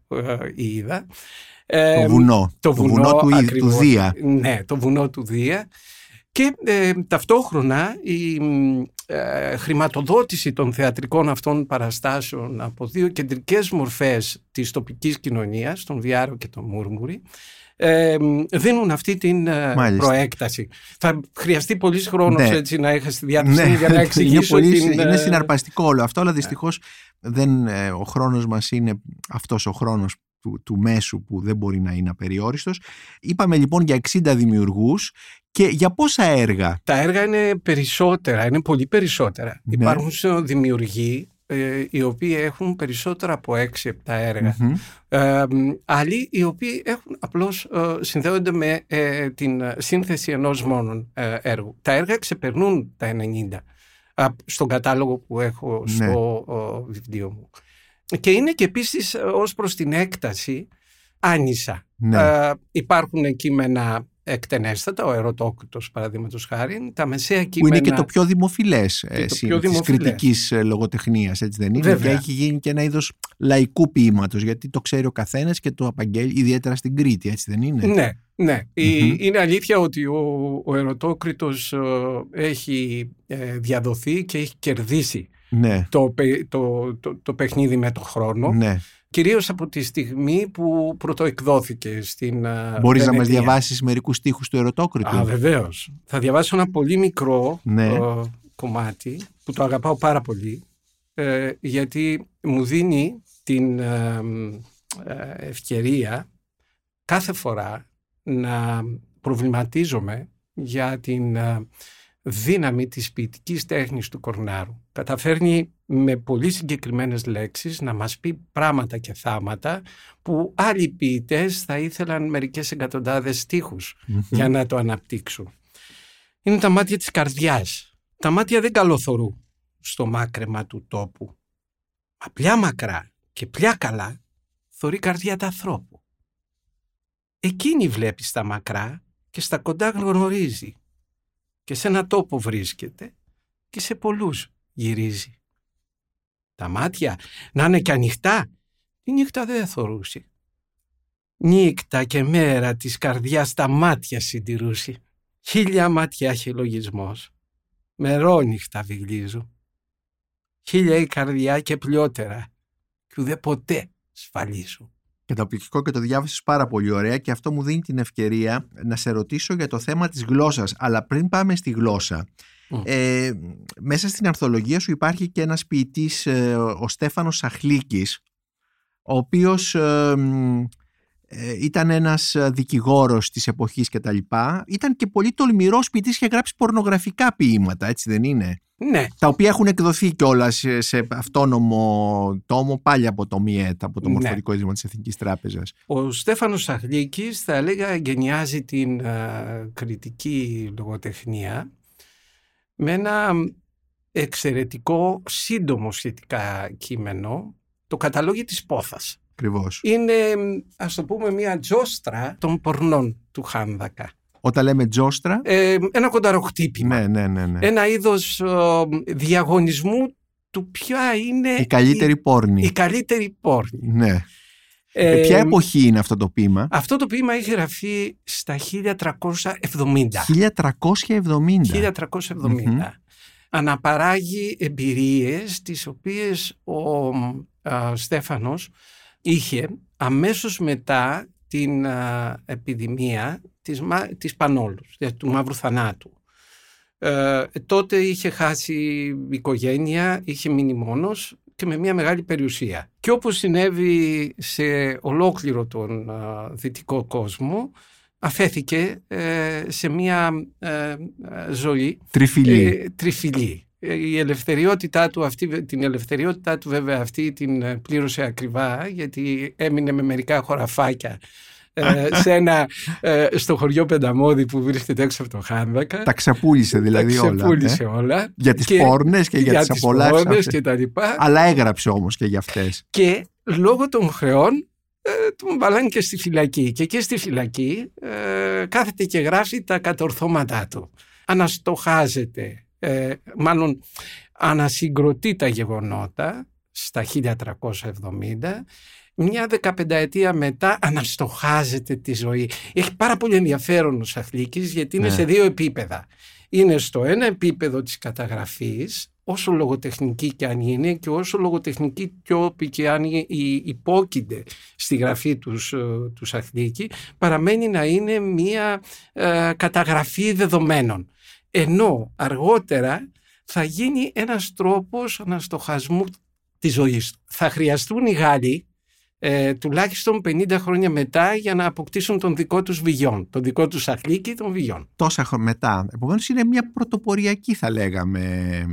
η Ιδα. το βουνό, το, βουνό, του, του Δία. Ναι, το βουνό του Δία και ε, ταυτόχρονα η ε, χρηματοδότηση των θεατρικών αυτών παραστάσεων από δύο κεντρικές μορφές της τοπικής κοινωνίας, τον Βιάρο και τον Μούρμουρη, ε, δίνουν αυτή την ε, προέκταση. Θα χρειαστεί πολύ χρόνος ναι. έτσι να έχεις στη διάθεση ναι. για να εξηγήσω είναι, την... είναι συναρπαστικό όλο αυτό, αλλά δυστυχώς δεν, ο χρόνος μας είναι αυτός ο χρόνος του, του μέσου που δεν μπορεί να είναι απεριόριστος. Είπαμε λοιπόν για 60 δημιουργούς και για πόσα έργα; Τα έργα είναι περισσότερα, είναι πολύ περισσότερα. Ναι. Υπάρχουν δημιουργοί ε, οι οποίοι έχουν περισσότερα από 6-7 έργα. Ε, άλλοι οι οποίοι έχουν απλώς ε, συνδέονται με ε, την σύνθεση ενός μόνον έργου. Τα έργα ξεπερνούν τα 90 στον κατάλογο που έχω ναι. στο βιβλίο μου. Και είναι και επίσης ως προς την έκταση άνισα. Ναι. υπάρχουν κείμενα εκτενέστατα, ο ερωτόκριτο παραδείγματος χάρη, τα μεσαία κείμενα. Που είναι και το πιο δημοφιλές της κριτικής ε, λογοτεχνίας, έτσι δεν είναι; Βέβαια. Και έχει γίνει και ένα είδος λαϊκού ποίηματος, γιατί το ξέρει ο καθένας και το απαγγέλει, ιδιαίτερα στην Κρήτη, έτσι δεν είναι; Ναι, ναι. Είναι αλήθεια ότι ο, ο ερωτόκριτος ε, έχει ε, διαδοθεί και έχει κερδίσει ναι. το, το, το, το, παιχνίδι με το χρόνο. Ναι κυρίως από τη στιγμή που πρωτοεκδόθηκε στην Μπορείς να μας διαβάσεις μερικούς στίχους του Ερωτόκριτου. Α, βεβαίως. Θα διαβάσω ένα πολύ μικρό ναι. κομμάτι που το αγαπάω πάρα πολύ ε, γιατί μου δίνει την ε, ευκαιρία κάθε φορά να προβληματίζομαι για την δύναμη της ποιητικής τέχνης του Κορνάρου. Καταφέρνει με πολύ συγκεκριμένες λέξεις να μας πει πράγματα και θάματα που άλλοι ποιητές θα ήθελαν μερικές εγκατοντάδες για να το αναπτύξουν. Είναι τα μάτια της καρδιάς. Τα μάτια δεν καλοθωρούν στο μάκρεμα του τόπου. Απλιά μακρά και πλιά καλά θωρεί καρδιά του ανθρώπου. Εκείνη βλέπεις στα μακρά και στα κοντά γνωρίζει και σε ένα τόπο βρίσκεται και σε πολλούς γυρίζει. Τα μάτια να είναι και ανοιχτά, η νύχτα δεν θωρούσε. Νύχτα και μέρα της καρδιάς τα μάτια συντηρούσε. Χίλια μάτια έχει λογισμός, μερόνυχτα βιγλίζω. Χίλια η καρδιά και πλειότερα, κι ουδέ ποτέ σφαλίζω. Καταπληκτικό και το διάβασες πάρα πολύ ωραία και αυτό μου δίνει την ευκαιρία να σε ρωτήσω για το θέμα της γλώσσας. Αλλά πριν πάμε στη γλώσσα, ε, μέσα στην αρθολογία σου υπάρχει και ένας ποιητής, ε, ο Στέφανος Σαχλίκης, ο οποίος ε, ήταν ένας δικηγόρος της εποχής και τα λοιπά. Ήταν και πολύ τολμηρός ποιητής και γράψει πορνογραφικά ποίηματα, έτσι δεν είναι; Ναι. Τα οποία έχουν εκδοθεί κιόλας σε, σε αυτόνομο τόμο πάλι από το ΜΙΕΤ, από το ναι. Μορφωτικό Ίδρυμα της Εθνικής Τράπεζας. Ο Στέφανος Σαχλίκης θα έλεγα γενιάζει την κριτική λογοτεχνία με ένα εξαιρετικό σύντομο σχετικά κείμενο το καταλόγιο της πόθας. Ακριβώς. Είναι ας το πούμε μια τζόστρα των πορνών του Χάνδακα. Όταν λέμε τζόστρα; Ε, ένα κονταροχτύπημα. Ναι, ναι, ναι, ναι. Ένα είδος διαγωνισμού του ποια είναι... Η καλύτερη πόρνη. Η καλύτερη πόρνη. Ναι. Ε, ποια εποχή είναι αυτό το ποίημα; Αυτό το ποίημα έχει γραφεί στα 1370. 1370. 1370. Αναπαράγει εμπειρίες τις οποίες ο Στέφανος είχε αμέσως μετά την επιδημία της, της Πανόλους, του Μαύρου Θανάτου. Ε, τότε είχε χάσει οικογένεια, είχε μείνει μόνος και με μια μεγάλη περιουσία. Και όπως συνέβη σε ολόκληρο τον δυτικό κόσμο, αφέθηκε ε, σε μια ε, ζωή τριφυλή. τριφυλή. Η ελευθεριότητά του αυτή, την ελευθεριότητά του βέβαια αυτή την πλήρωσε ακριβά γιατί έμεινε με μερικά χωραφάκια ε, σε ένα, ε, στο χωριό Πενταμόδη που βρίσκεται έξω από το Χάνδακα. Τα ξεπούλησε δηλαδή όλα. Τα ξεπούλησε όλα. όλα. Για τις και, πόρνες και για, για τις απολαύσεις. και τα λοιπά. Αλλά έγραψε όμως και για αυτές. Και λόγω των χρεών ε, τον βαλάνε και στη φυλακή. Και εκεί στη φυλακή ε, κάθεται και γράφει τα κατορθώματά του. Αναστοχάζεται, ε, μάλλον ανασυγκροτεί τα γεγονότα στα 1370 μια δεκαπενταετία μετά αναστοχάζεται τη ζωή. Έχει πάρα πολύ ενδιαφέρον ο Σαχλίκης γιατί είναι Ναι. σε δύο επίπεδα. Είναι στο ένα επίπεδο της καταγραφής, όσο λογοτεχνική και αν είναι και όσο λογοτεχνική και όποιοι και αν οι- οι- υπόκεινται στη γραφή τους, ε, του Σαχλίκη, παραμένει να είναι μια ε, καταγραφή δεδομένων. Ενώ αργότερα θα γίνει ένας τρόπος αναστοχασμού της ζωής του. Θα χρειαστούν οι Γάλλοι ε, τουλάχιστον 50 χρόνια μετά για να αποκτήσουν τον δικό τους βιγιόν, τον δικό τους Σαχλίκη των βιγιόν. τόσα χρόνια μετά. Επομένως, είναι μια πρωτοποριακή, θα λέγαμε,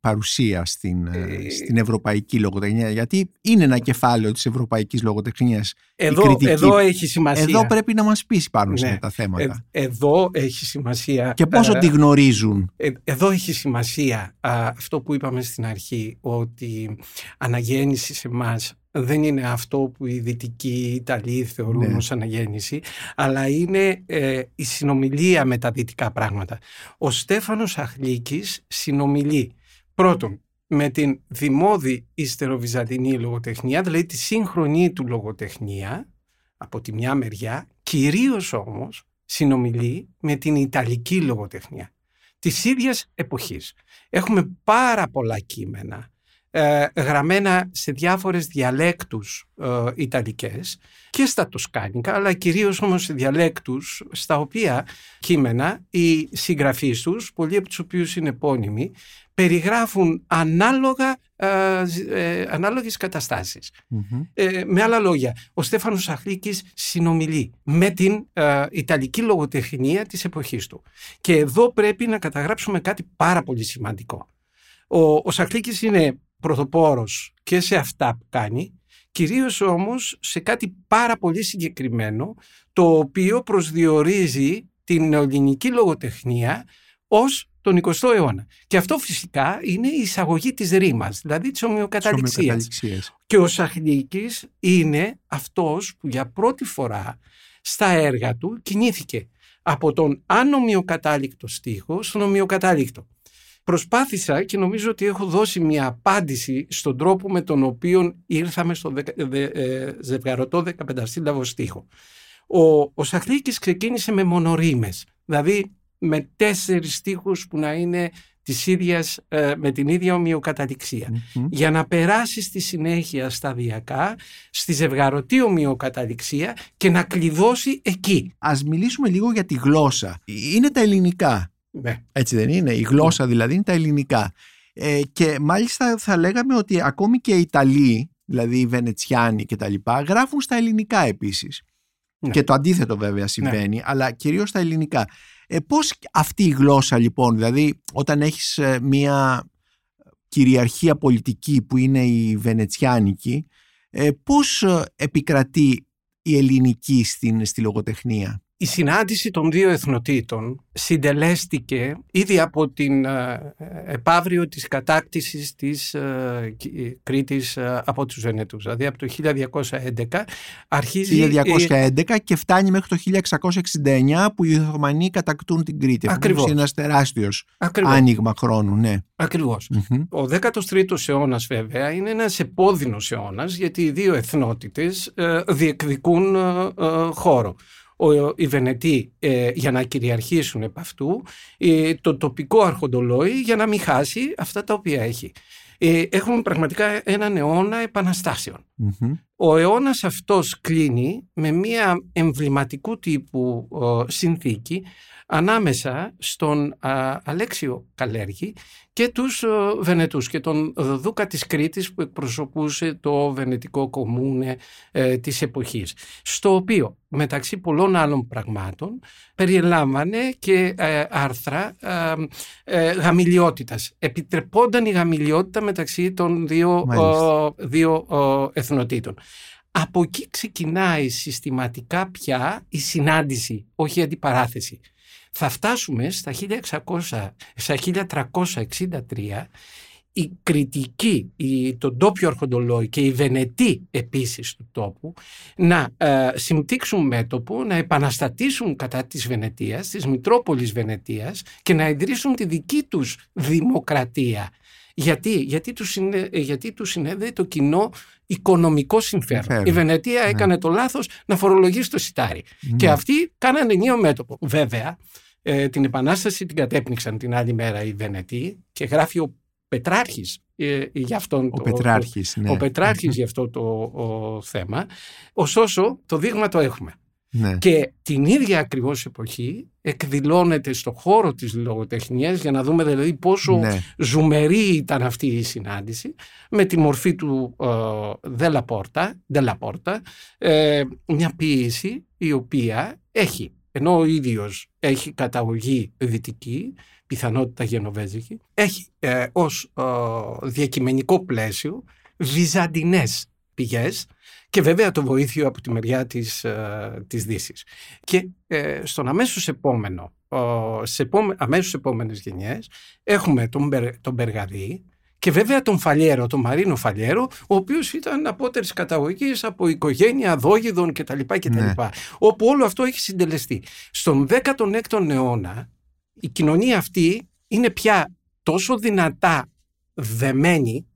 παρουσία στην, ε, Ε, στην ευρωπαϊκή λογοτεχνία. Γιατί είναι ένα κεφάλαιο της ευρωπαϊκής λογοτεχνίας. Εδώ, κριτική. εδώ έχει σημασία. Εδώ πρέπει να μας πει πάνω σε Ναι. αυτά τα θέματα. Ε, εδώ έχει σημασία. και πόσο ε, τη γνωρίζουν. Ε, Εδώ έχει σημασία α, αυτό που είπαμε στην αρχή, ότι αναγέννηση σε εμάς δεν είναι αυτό που οι δυτικοί Ιταλοί θεωρούν Ναι. ως αναγέννηση, αλλά είναι ε, η συνομιλία με τα δυτικά πράγματα. Ο Στέφανος Αχλίκης συνομιλεί πρώτον με την δημόδη ιστεροβυζαντινή λογοτεχνία, δηλαδή τη σύγχρονη του λογοτεχνία, από τη μια μεριά, κυρίως όμως συνομιλεί με την Ιταλική λογοτεχνία της ίδιας εποχής. Έχουμε πάρα πολλά κείμενα ε, γραμμένα σε διάφορες διαλέκτους ε, Ιταλικές και στα Τοσκάνικα, αλλά κυρίως όμως σε διαλέκτους στα οποία κείμενα οι συγγραφείς τους, πολλοί από τους οποίους είναι επώνυμοι, περιγράφουν ανάλογα, ε, ζ- ε, ανάλογες καταστάσεις. Μμμ. Ε, με άλλα λόγια, ο Στέφανος Σαχλίκης συνομιλεί με την ε, Ιταλική λογοτεχνία της εποχής του. Και εδώ πρέπει να καταγράψουμε κάτι πάρα πολύ σημαντικό. Ο, ο Σαχλίκης είναι πρωτοπόρος και σε αυτά που κάνει, κυρίως όμως σε κάτι πάρα πολύ συγκεκριμένο, το οποίο προσδιορίζει την νεοελληνική λογοτεχνία ως τον 20ο αιώνα. Και αυτό φυσικά είναι η εισαγωγή της ρήμας, δηλαδή της ομοιοκαταληξίας. Ομοιοκαταληξίες. Και ο Σαχλίκης είναι αυτός που για πρώτη φορά στα έργα του κινήθηκε από τον ανομοιοκατάληκτο στίχο στον ομοιοκατάληκτο. Προσπάθησα και νομίζω ότι έχω δώσει μια απάντηση στον τρόπο με τον οποίο ήρθαμε στο δεκα- δε- ε, ζευγαρωτό 15 σύλλαβο στίχο. Ο, ο Σαχλίκης ξεκίνησε με μονορήμες, δηλαδή με τέσσερις στίχους που να είναι της ίδιας, ε, με την ίδια ομοιοκαταληξία Μμμ. για να περάσει στη συνέχεια σταδιακά στη ζευγαρωτή ομοιοκαταληξία και να κλειδώσει εκεί. Ας μιλήσουμε λίγο για τη γλώσσα. Είναι τα ελληνικά. Ναι. Έτσι δεν είναι. Η γλώσσα δηλαδή είναι τα ελληνικά. Ε, και μάλιστα θα λέγαμε ότι ακόμη και οι Ιταλοί, δηλαδή οι Βενετσιάνοι και τα λοιπά, γράφουν στα ελληνικά επίσης. Ναι. Και το αντίθετο βέβαια συμβαίνει, αλλά κυρίως στα ελληνικά. Ε, πώς αυτή η γλώσσα λοιπόν, δηλαδή όταν έχεις ε, μία κυριαρχία πολιτική που είναι η Βενετσιάνικη, ε, πώς ε, επικρατεί η ελληνική στην, στη λογοτεχνία; Η συνάντηση των δύο εθνοτήτων συντελέστηκε ήδη από την ε, επαύριο της κατάκτησης της ε, Κι- Κρήτης ε, από τους Βενετούς. Δηλαδή από το 1211 αρχίζει... 1211 και φτάνει μέχρι το 1669 που οι Οθωμανοί κατακτούν την Κρήτη. Ακριβώς. Επομένως, Είναι ένας τεράστιος Ακριβώς. άνοιγμα χρόνου, ναι. Ακριβώς. Μμμ. Ο 13ος αιώνας βέβαια είναι ένας επώδυνος αιώνας γιατί οι δύο εθνότητες ε, διεκδικούν ε, ε, χώρο. Ο, οι Βενετοί ε, για να κυριαρχήσουν επ' αυτού, ε, το τοπικό αρχοντολόι για να μην χάσει αυτά τα οποία έχει. Ε, έχουμε πραγματικά έναν αιώνα επαναστάσεων. Μμμ. Ο αιώνας αυτός κλείνει με μια εμβληματικού τύπου ε, συνθήκη ανάμεσα στον α, Αλέξιο Καλέργη και τους ε, Βενετούς και τον ε, Δούκα της Κρήτης που εκπροσωπούσε το βενετικό κομμούνε ε, της εποχής στο οποίο μεταξύ πολλών άλλων πραγμάτων περιελάμβανε και ε, άρθρα ε, ε, γαμιλιότητας. Επιτρεπόνταν η γαμιλιότητα μεταξύ των δύο, Μάλιστα. ε, δύο ε, εθνοτήτων. Από εκεί ξεκινάει συστηματικά πια η συνάντηση, όχι η αντιπαράθεση. Θα φτάσουμε στα, 1600, στα 1363 η κριτική, η, τον τόπιο αρχοντολόγοι και οι Βενετοί επίσης του τόπου να ε, συμπτύξουν μέτωπο, να επαναστατήσουν κατά της Βενετίας, της Μητρόπολης Βενετίας και να ιδρύσουν τη δική τους δημοκρατία. Γιατί, γιατί, τους, συνέ, γιατί τους συνέδεε το κοινό οικονομικό συμφέρον. Η Βενετία ναι. έκανε το λάθος να φορολογήσει το σιτάρι. Ναι. Και αυτοί κάνανε ενίο μέτωπο. Βέβαια, ε, την Επανάσταση την κατέπνιξαν την άλλη μέρα οι Βενετοί και γράφει ο Πετράρχης ε, για αυτόν ο το, Πετράρχης, ναι. ο Πετράρχης για αυτό το θέμα. Ωστόσο, το δείγμα το έχουμε. Ναι. Και την ίδια ακριβώς εποχή εκδηλώνεται στο χώρο της λογοτεχνίας για να δούμε δηλαδή πόσο ναι. ζουμερή ήταν αυτή η συνάντηση με τη μορφή του Δελαπόρτα, ε, μια ποίηση η οποία έχει ενώ ο ίδιος έχει καταγωγή δυτική, πιθανότητα γενοβέζικη, έχει ε, ως ε, διακειμενικό πλαίσιο βυζαντινές πηγές και βέβαια το βοήθειο από τη μεριά της, ε, της Δύσης. Και ε, στον αμέσως επόμενο, σε επόμε, αμέσως επόμενες γενιές έχουμε τον, τον Μπεργαδί, και βέβαια τον Φαλιέρο, τον Μαρίνο Φαλιέρο, ο οποίος ήταν απότερης καταγωγής από οικογένεια δόγιδων κτλ. κτλ ναι. Όπου όλο αυτό έχει συντελεστεί. Στον 16ο αιώνα η κοινωνία αυτή είναι πια τόσο δυνατά δεμένη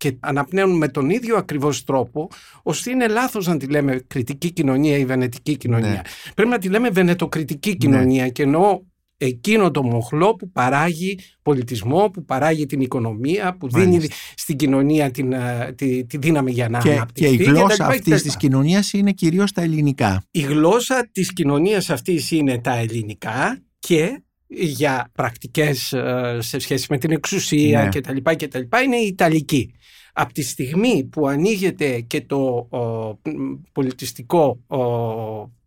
και αναπνέουν με τον ίδιο ακριβώς τρόπο, ώστε είναι λάθος να τη λέμε κριτική κοινωνία ή βενετική κοινωνία. Ναι. Πρέπει να τη λέμε βενετοκριτική κοινωνία ναι. και εννοώ εκείνο το μοχλό που παράγει πολιτισμό, που παράγει την οικονομία, που δίνει στην κοινωνία την, ε, τη, τη δύναμη για να και, αναπτυχθεί. Και η γλώσσα αυτής της κοινωνίας είναι κυρίως τα ελληνικά. Η γλώσσα της κοινωνίας αυτής είναι τα ελληνικά και για πρακτικές ε, σε σχέση με την εξουσία ναι. κτλ. είναι η Ιταλική. Από τη στιγμή που ανοίγεται και το πολιτιστικό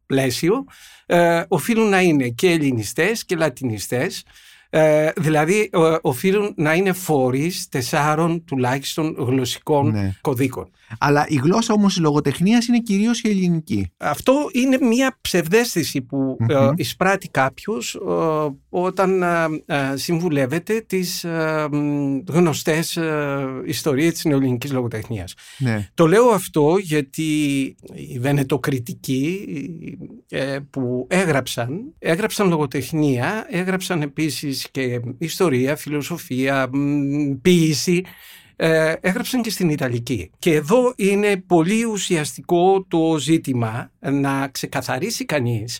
πλαίσιο ε, οφείλουν να είναι και ελληνιστές και λατινιστές ε, δηλαδή οφείλουν να είναι φορείς τεσσάρων τουλάχιστον γλωσσικών ναι. κωδίκων. Αλλά η γλώσσα όμως η λογοτεχνίας είναι κυρίως η ελληνική. Αυτό είναι μια ψευδέστηση που mm εισπράττει κάποιος ε, όταν ε, συμβουλεύεται τις γνωστές ιστορίες της νεοελληνικής λογοτεχνίας. Ναι. Το λέω αυτό γιατί οι βενετοκριτικοί που έγραψαν, έγραψαν λογοτεχνία, έγραψαν επίσης και ιστορία, φιλοσοφία, ποίηση ε, έγραψαν και στην Ιταλική. Και εδώ είναι πολύ ουσιαστικό το ζήτημα να ξεκαθαρίσει κανείς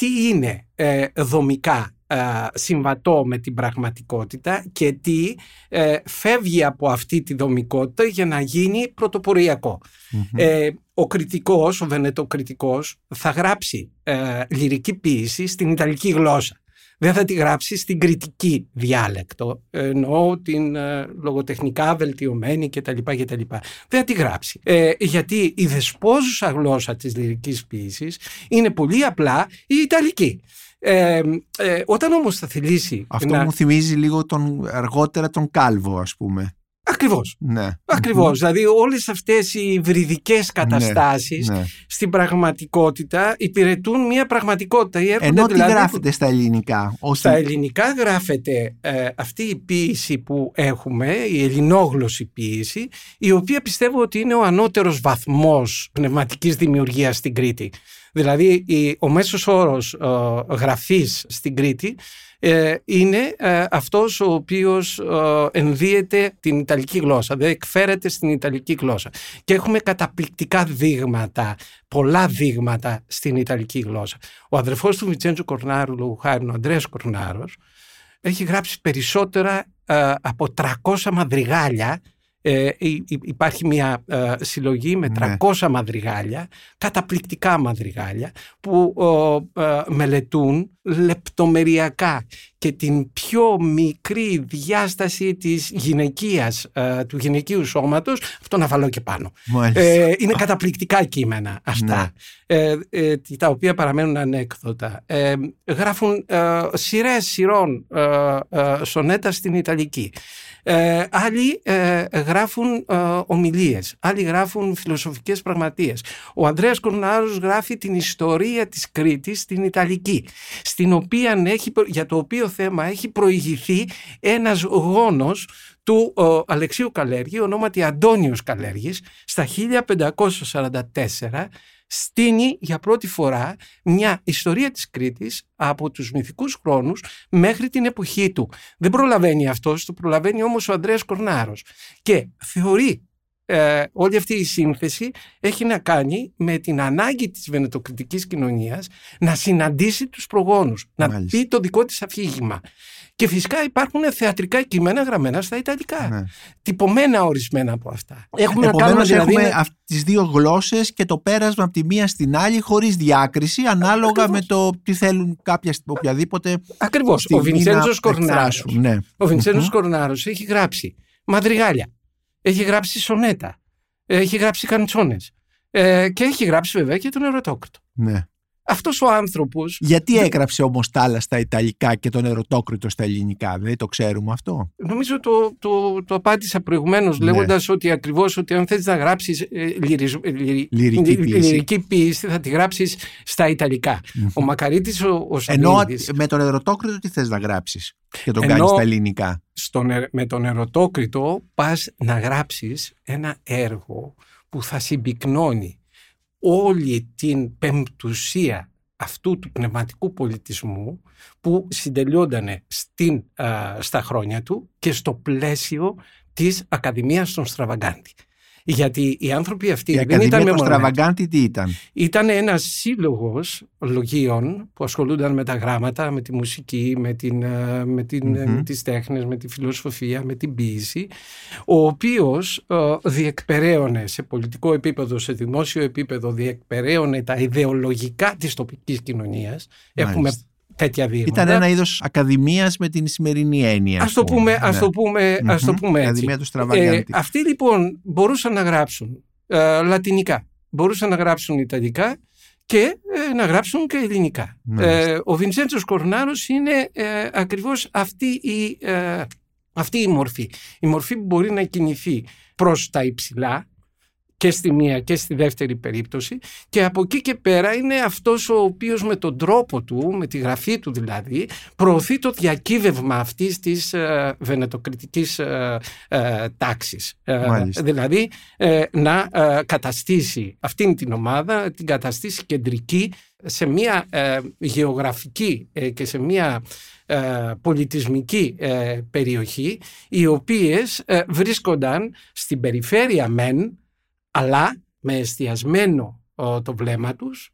τι είναι ε, δομικά ε, συμβατό με την πραγματικότητα και τι ε, φεύγει από αυτή τη δομικότητα για να γίνει πρωτοποριακό. ο κριτικός, ο βενετοκριτικός θα γράψει λυρική ποίηση στην Ιταλική γλώσσα δεν θα τη γράψει στην κριτική διάλεκτο, εννοώ την ε, λογοτεχνικά βελτιωμένη κτλ. κτλ. Δεν θα τη γράψει. Ε, γιατί η δεσπόζουσα γλώσσα της λυρικής ποίησης είναι πολύ απλά η Ιταλική. Ε, ε, όταν όμως θα θελήσει... Αυτό μου θυμίζει λίγο τον, αργότερα τον Κάλβο ας πούμε. Ακριβώς. Ναι. Ακριβώς. Δηλαδή όλες αυτές οι υβριδικές ναι, καταστάσεις ναι. στην πραγματικότητα υπηρετούν μια πραγματικότητα. Ενώ τι δηλαδή, γράφεται στα ελληνικά. Στα ελληνικά γράφεται ε, αυτή η ποίηση που έχουμε, η ελληνόγλωση ποίηση, η οποία πιστεύω ότι είναι ο ανώτερος βαθμός πνευματικής δημιουργίας στην Κρήτη. Δηλαδή ο μέσος όρος ε, γραφής στην Κρήτη ε, είναι ε, αυτός ο οποίος ε, ενδύεται την Ιταλική γλώσσα, δηλαδή εκφέρεται στην Ιταλική γλώσσα. Και έχουμε καταπληκτικά δείγματα, πολλά δείγματα στην Ιταλική γλώσσα. Ο αδερφός του Βιτσέντζου Κορνάρου, λόγου χάρη, ο Ανδρέας Κορνάρος, έχει γράψει περισσότερα από 300 μαδριγάλια ε, υπάρχει μια ε, συλλογή με 300 ναι. μαδριγάλια, καταπληκτικά μαδριγάλια που ε, μελετούν λεπτομεριακά και την πιο μικρή διάσταση της γυναικείας, ε, του γυναικείου σώματος, αυτό να βάλω και πάνω. Ε, είναι καταπληκτικά κείμενα αυτά, ναι. ε, τα οποία παραμένουν ανέκδοτα. γράφουν σειρές σειρών σονέτας στην Ιταλική. Άλλοι γράφουν ομιλίες, άλλοι γράφουν φιλοσοφικές πραγματείες. Ο Ανδρέας Κορνάρος γράφει την ιστορία της Κρήτης στην Ιταλική στην οποία έχει, για το οποίο θέμα έχει προηγηθεί ένας γόνος του ο, Αλεξίου Καλέργη, ονόματι Αντώνιος Καλέργης, στα 1544 στείνει για πρώτη φορά μια ιστορία της Κρήτης από τους μυθικούς χρόνους μέχρι την εποχή του. Δεν προλαβαίνει αυτός, το προλαβαίνει όμως ο Ανδρέας Κορνάρος και θεωρεί ε, όλη αυτή η σύνθεση έχει να κάνει με την ανάγκη της βενετοκριτικής κοινωνίας να συναντήσει τους προγόνους, να πει το δικό της αφήγημα. Και φυσικά υπάρχουν θεατρικά κείμενα γραμμένα στα Ιταλικά. Ναι. Τυπωμένα ορισμένα από αυτά. Έχουμε Επομένως, δηλαδή... έχουμε τις δύο γλώσσες και το πέρασμα από τη μία στην άλλη χωρίς διάκριση ανάλογα με το τι θέλουν κάποια οποιαδήποτε Ακριβώς. Ο Βιντσέντζος Κορνάρος. Ναι. Ο Βιντσέντζος Κορνάρος έχει γράψει μαδριγάλια έχει γράψει σονέτα, έχει γράψει καντσόνες ε, και έχει γράψει βέβαια και τον ερωτόκριτο. Ναι. Αυτός ο άνθρωπος... Γιατί έγραψε όμως τα άλλα στα Ιταλικά και τον ερωτόκριτο στα Ελληνικά, δεν το ξέρουμε αυτό; Νομίζω το, το, το απάντησα προηγουμένως ναι. λέγοντας ότι ακριβώς ότι αν θες να γράψεις ε, λυριζ, ε, λυρική, ποίηση. λυρική ποίηση θα τη γράψεις στα Ιταλικά. Ο Μακαρίτης ο, ο Ενώ με τον ερωτόκριτο τι θες να γράψεις και τον κάνεις στα ελληνικά; Στον, με τον ερωτόκριτο πας να γράψεις ένα έργο που θα συμπυκνώνει όλη την πεμπτουσία αυτού του πνευματικού πολιτισμού που συντελειόταν στην, στα χρόνια του και στο πλαίσιο της Ακαδημίας των Στραβαγκάντη. Γιατί οι άνθρωποι αυτοί η δεν ήταν μεμονωμένοι. τι ήταν; Ήταν ένας σύλλογος λογίων που ασχολούνταν με τα γράμματα, με τη μουσική, με, την, ε, με, την, mm με τις τέχνες, με τη φιλοσοφία, με την ποίηση, ο οποίος ε, διεκπεραίωνε σε πολιτικό επίπεδο, σε δημόσιο επίπεδο, διεκπεραίωνε τα ιδεολογικά της τοπικής κοινωνίας. Έχουμε τέτοια Ήταν ένα είδος ακαδημίας με την σημερινή έννοια. Α το πούμε, ας το πούμε, ας το πούμε έτσι. Ακαδημία του Ε, αυτοί λοιπόν μπορούσαν να γράψουν ε, λατινικά, μπορούσαν να γράψουν ιταλικά και ε, να γράψουν και ελληνικά. Ε, ο Βιντσέντσος Κορνάρος είναι ε, ακριβώς αυτή η, ε, αυτή η μορφή. Η μορφή που μπορεί να κινηθεί προς τα υψηλά, και στη μία και στη δεύτερη περίπτωση και από εκεί και πέρα είναι αυτός ο οποίος με τον τρόπο του, με τη γραφή του δηλαδή, προωθεί το διακύβευμα αυτής της ε, βενετοκριτικής ε, ε, τάξης. Ε, δηλαδή να καταστήσει αυτήν την ομάδα, την καταστήσει κεντρική σε μια γεωγραφική και σε μια πολιτισμική περιοχή οι οποίες βρίσκονταν στην περιφέρεια μεν αλλά με εστιασμένο το βλέμμα τους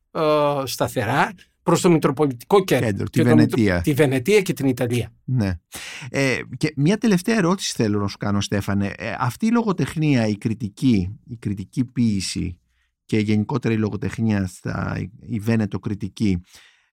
σταθερά προς το Μητροπολιτικό Κέντρο, Κέντρο τη, Βενετία. τη Βενετία και την Ιταλία. Ναι. Ε, και μια τελευταία ερώτηση θέλω να σου κάνω Στέφανε. Ε, αυτή η λογοτεχνία, η κριτική, η κριτική ποίηση και γενικότερα η λογοτεχνία, στα, η Βένετο κριτική,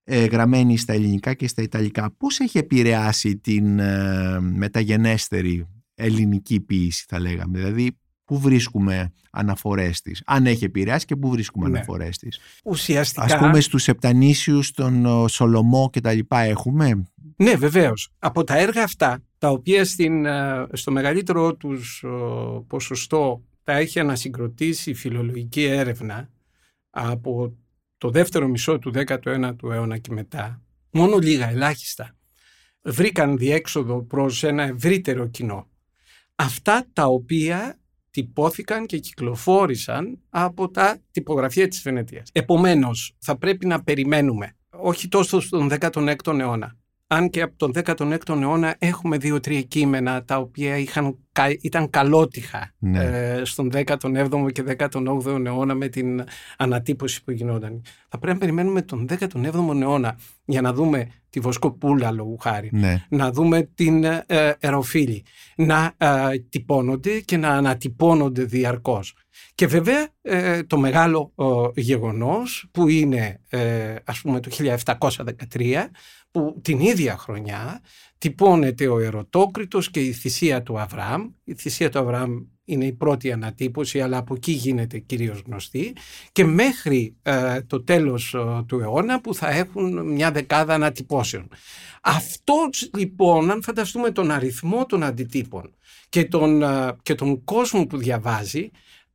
ε, γραμμένη στα ελληνικά και στα ιταλικά, πώς έχει επηρεάσει την ε, μεταγενέστερη ελληνική ποίηση θα λέγαμε. Δηλαδή πού βρίσκουμε αναφορές της, αν έχει επηρεάσει και πού βρίσκουμε ναι. αναφορές της. Ουσιαστικά... Ας πούμε στους Επτανήσιους, τον Σολομό και τα λοιπά έχουμε; Ναι βεβαίως. Από τα έργα αυτά, τα οποία στην, ε, στο μεγαλύτερο τους ποσοστό τα έχει ανασυγκροτήσει η φιλολογική έρευνα από το δεύτερο μισό του 19ου αιώνα και μετά, μόνο λίγα ελάχιστα, βρήκαν διέξοδο προς ένα ευρύτερο κοινό. Αυτά τα οποία τυπώθηκαν και κυκλοφόρησαν από τα τυπογραφία της Βενετίας. Επομένως, θα πρέπει να περιμένουμε, όχι τόσο στον 16ο αιώνα, αν και από τον 16ο αιώνα έχουμε δύο-τρία κείμενα τα οποία είχαν, ήταν καλότυχα ναι. ε, στον 17ο και 18ο αιώνα με την ανατύπωση που γινόταν. Θα πρέπει να περιμένουμε τον 17ο αιώνα για να δούμε τη Βοσκοπούλα λόγου χάρη, ναι. να δούμε την ε, Εροφίλη, να ε, τυπώνονται και να ανατυπώνονται διαρκώς. Και βέβαια ε, το μεγάλο γεγονός που είναι ε, ας πούμε το 1713 που την ίδια χρονιά τυπώνεται ο Ερωτόκριτος και η θυσία του Αβραάμ. Η θυσία του Αβραάμ είναι η πρώτη ανατύπωση αλλά από εκεί γίνεται κυρίως γνωστή και μέχρι ε, το τέλος του αιώνα που θα έχουν μια δεκάδα ανατυπώσεων. Αυτός λοιπόν αν φανταστούμε τον αριθμό των αντιτύπων και τον, και τον κόσμο που διαβάζει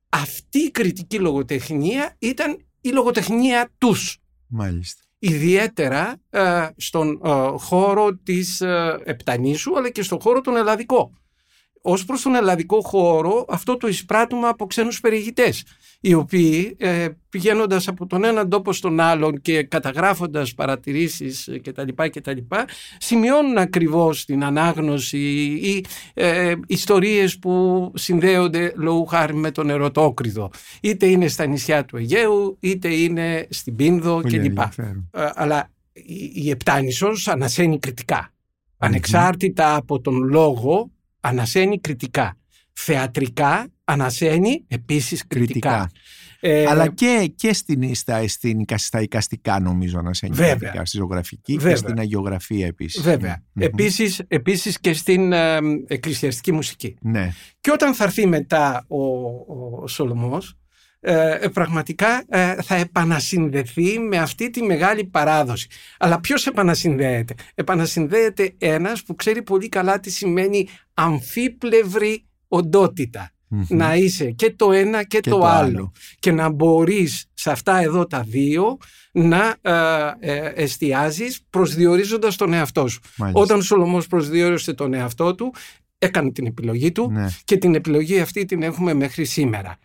αυτή η κριτική λογοτεχνία ήταν η λογοτεχνία τους. Μάλιστα. Ιδιαίτερα ε, στον ε, χώρο της ε, Επτανήσου αλλά και στον χώρο τον ελλαδικό. Ως προς τον ελλαδικό χώρο αυτό το εισπράττουμε από ξένους περιηγητές οι οποίοι ε, πηγαίνοντας από τον έναν τόπο στον άλλον και καταγράφοντας παρατηρήσεις κτλ. κτλ σημειώνουν ακριβώς την ανάγνωση ή ε, ιστορίες που συνδέονται λόγου χάρη με τον ερωτόκριδο. Είτε είναι στα νησιά του Αιγαίου είτε είναι στην Πίνδο κλπ. Ε, αλλά η, η Επτάνησος ανασένει κριτικά. Ανεξάρτητα από τον λόγο ανασένει κριτικά. Θεατρικά ανασένει επίσης κριτικά. Ε, Αλλά και, και στην, στα, στην, στα εικαστικά νομίζω ανασένει κριτικά, στη ζωγραφική και στην αγιογραφία επίσης. Βέβαια. Επίσης, επίσης και στην ε, εκκλησιαστική μουσική. Ναι. Και όταν θα έρθει μετά ο, ο Σολομός, ε, ε πραγματικά ε, θα επανασυνδεθεί με αυτή τη μεγάλη παράδοση. Αλλά ποιος επανασυνδέεται; Επανασυνδέεται ένας που ξέρει πολύ καλά τι σημαίνει αμφίπλευρη Να είσαι και το ένα και, το, άλλο. Και να μπορείς σε αυτά εδώ τα δύο να ε, ε, εστιάζεις προσδιορίζοντας τον εαυτό σου. Όταν ο Σολομός προσδιορίσε τον εαυτό του, έκανε την επιλογή του ναι. και την επιλογή αυτή την έχουμε μέχρι σήμερα.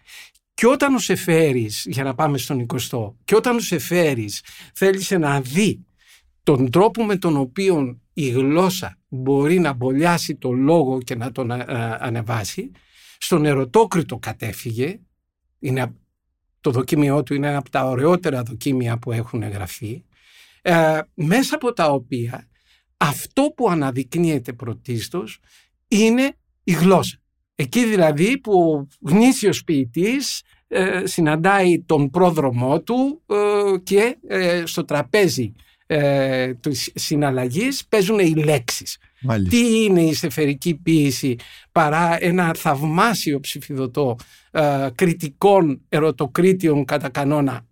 Και όταν ο Σεφέρης, για να πάμε στον 20 και όταν ο Σεφέρης θέλησε να δει τον τρόπο με τον οποίο η γλώσσα μπορεί να μπολιάσει το λόγο και να τον ανεβάσει, στον ερωτόκριτο κατέφυγε, είναι, το δοκίμιό του είναι ένα από τα ωραιότερα δοκίμια που έχουν γραφεί, ε, μέσα από τα οποία αυτό που αναδεικνύεται πρωτίστως είναι η γλώσσα. Εκεί δηλαδή που ο γνήσιος ποιητής ε, συναντάει τον πρόδρομό του ε, και ε, στο τραπέζι ε, της συναλλαγής παίζουν οι λέξεις. Τι είναι η σεφερική ποίηση παρά ένα θαυμάσιο ψηφιδωτό κριτικών ερωτοκρίτιων κατά κανόνα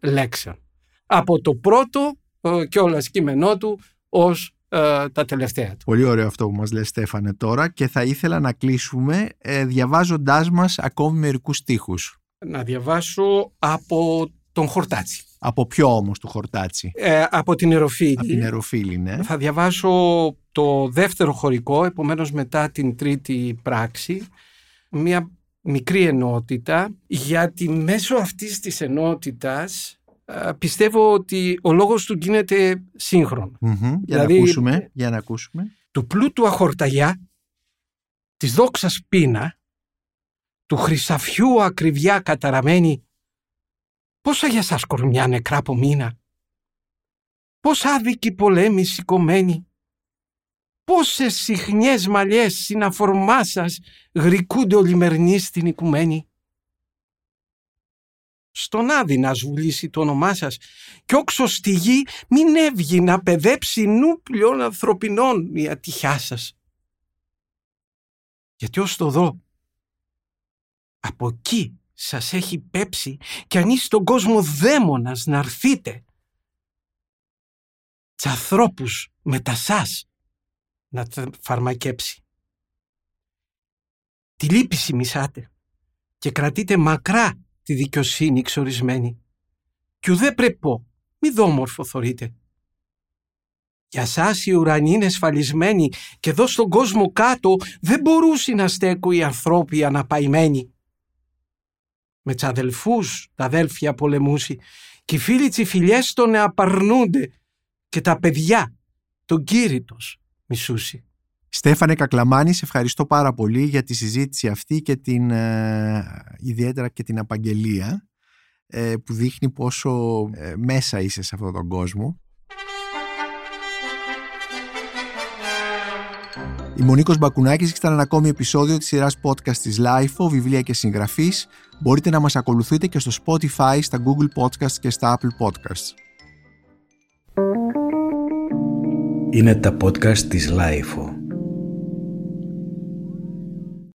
λέξεων. Από το πρώτο και όλας κείμενό του ως ε, τα τελευταία του. Πολύ ωραίο αυτό που μας λέει Στέφανε τώρα και θα ήθελα να κλείσουμε ε, διαβάζοντάς μας ακόμη μερικούς στίχους. Να διαβάσω από τον Χορτάτσι. Από ποιο όμως του Χορτάτσι; Ε, από την Εροφίλη. Από την Εροφίλη, ναι. Θα διαβάσω το δεύτερο χωρικό, επομένως μετά την τρίτη πράξη, μια μικρή ενότητα, γιατί μέσω αυτής της ενότητας πιστεύω ότι ο λόγος του γίνεται σύγχρονο. Για, δηλαδή, να ακούσουμε, για να ακούσουμε. Του πλούτου αχορταγιά, της δόξας πείνα, του χρυσαφιού ακριβιά καταραμένη, πόσα για σας κορμιά νεκρά από μήνα, πώς άδικοι πολέμοι σηκωμένοι, πόσες συχνιές μαλλιές συναφορμά σας γρικούνται ολιμερνοί στην οικουμένη στον Άδη να σβουλήσει το όνομά σας και όξω στη γη μην έβγει να παιδέψει νου πλέον ανθρωπινών η ατυχιά σας. Γιατί ως το δω από εκεί σας έχει πέψει και αν είσαι στον κόσμο δαίμονας να αρθείτε τς ανθρώπους με τα σας να τα φαρμακέψει. Τη λύπηση μισάτε και κρατείτε μακρά τη δικαιοσύνη εξορισμένη. Κι ουδέ πρεπώ, μη δόμορφο θωρείτε. Για σας οι ουρανοί είναι σφαλισμένοι και εδώ στον κόσμο κάτω δεν μπορούσε να στέκουν οι ανθρώποι αναπαϊμένοι. Με τς αδελφούς τα αδέλφια πολεμούσι και οι φίλοι τσι φιλιές τον απαρνούνται και τα παιδιά τον κήρυτος μισούσι. Στέφανε Κακλαμάνης, σε ευχαριστώ πάρα πολύ για τη συζήτηση αυτή και την, ε, ιδιαίτερα και την απαγγελία ε, που δείχνει πόσο ε, μέσα είσαι σε αυτόν τον κόσμο. Η Μονίκος Μπακουνάκης ήταν ένα ακόμη επεισόδιο της σειράς podcast της LIFO, βιβλία και συγγραφής. Μπορείτε να μας ακολουθείτε και στο Spotify, στα Google Podcasts και στα Apple Podcasts. Είναι τα podcast της LIFO.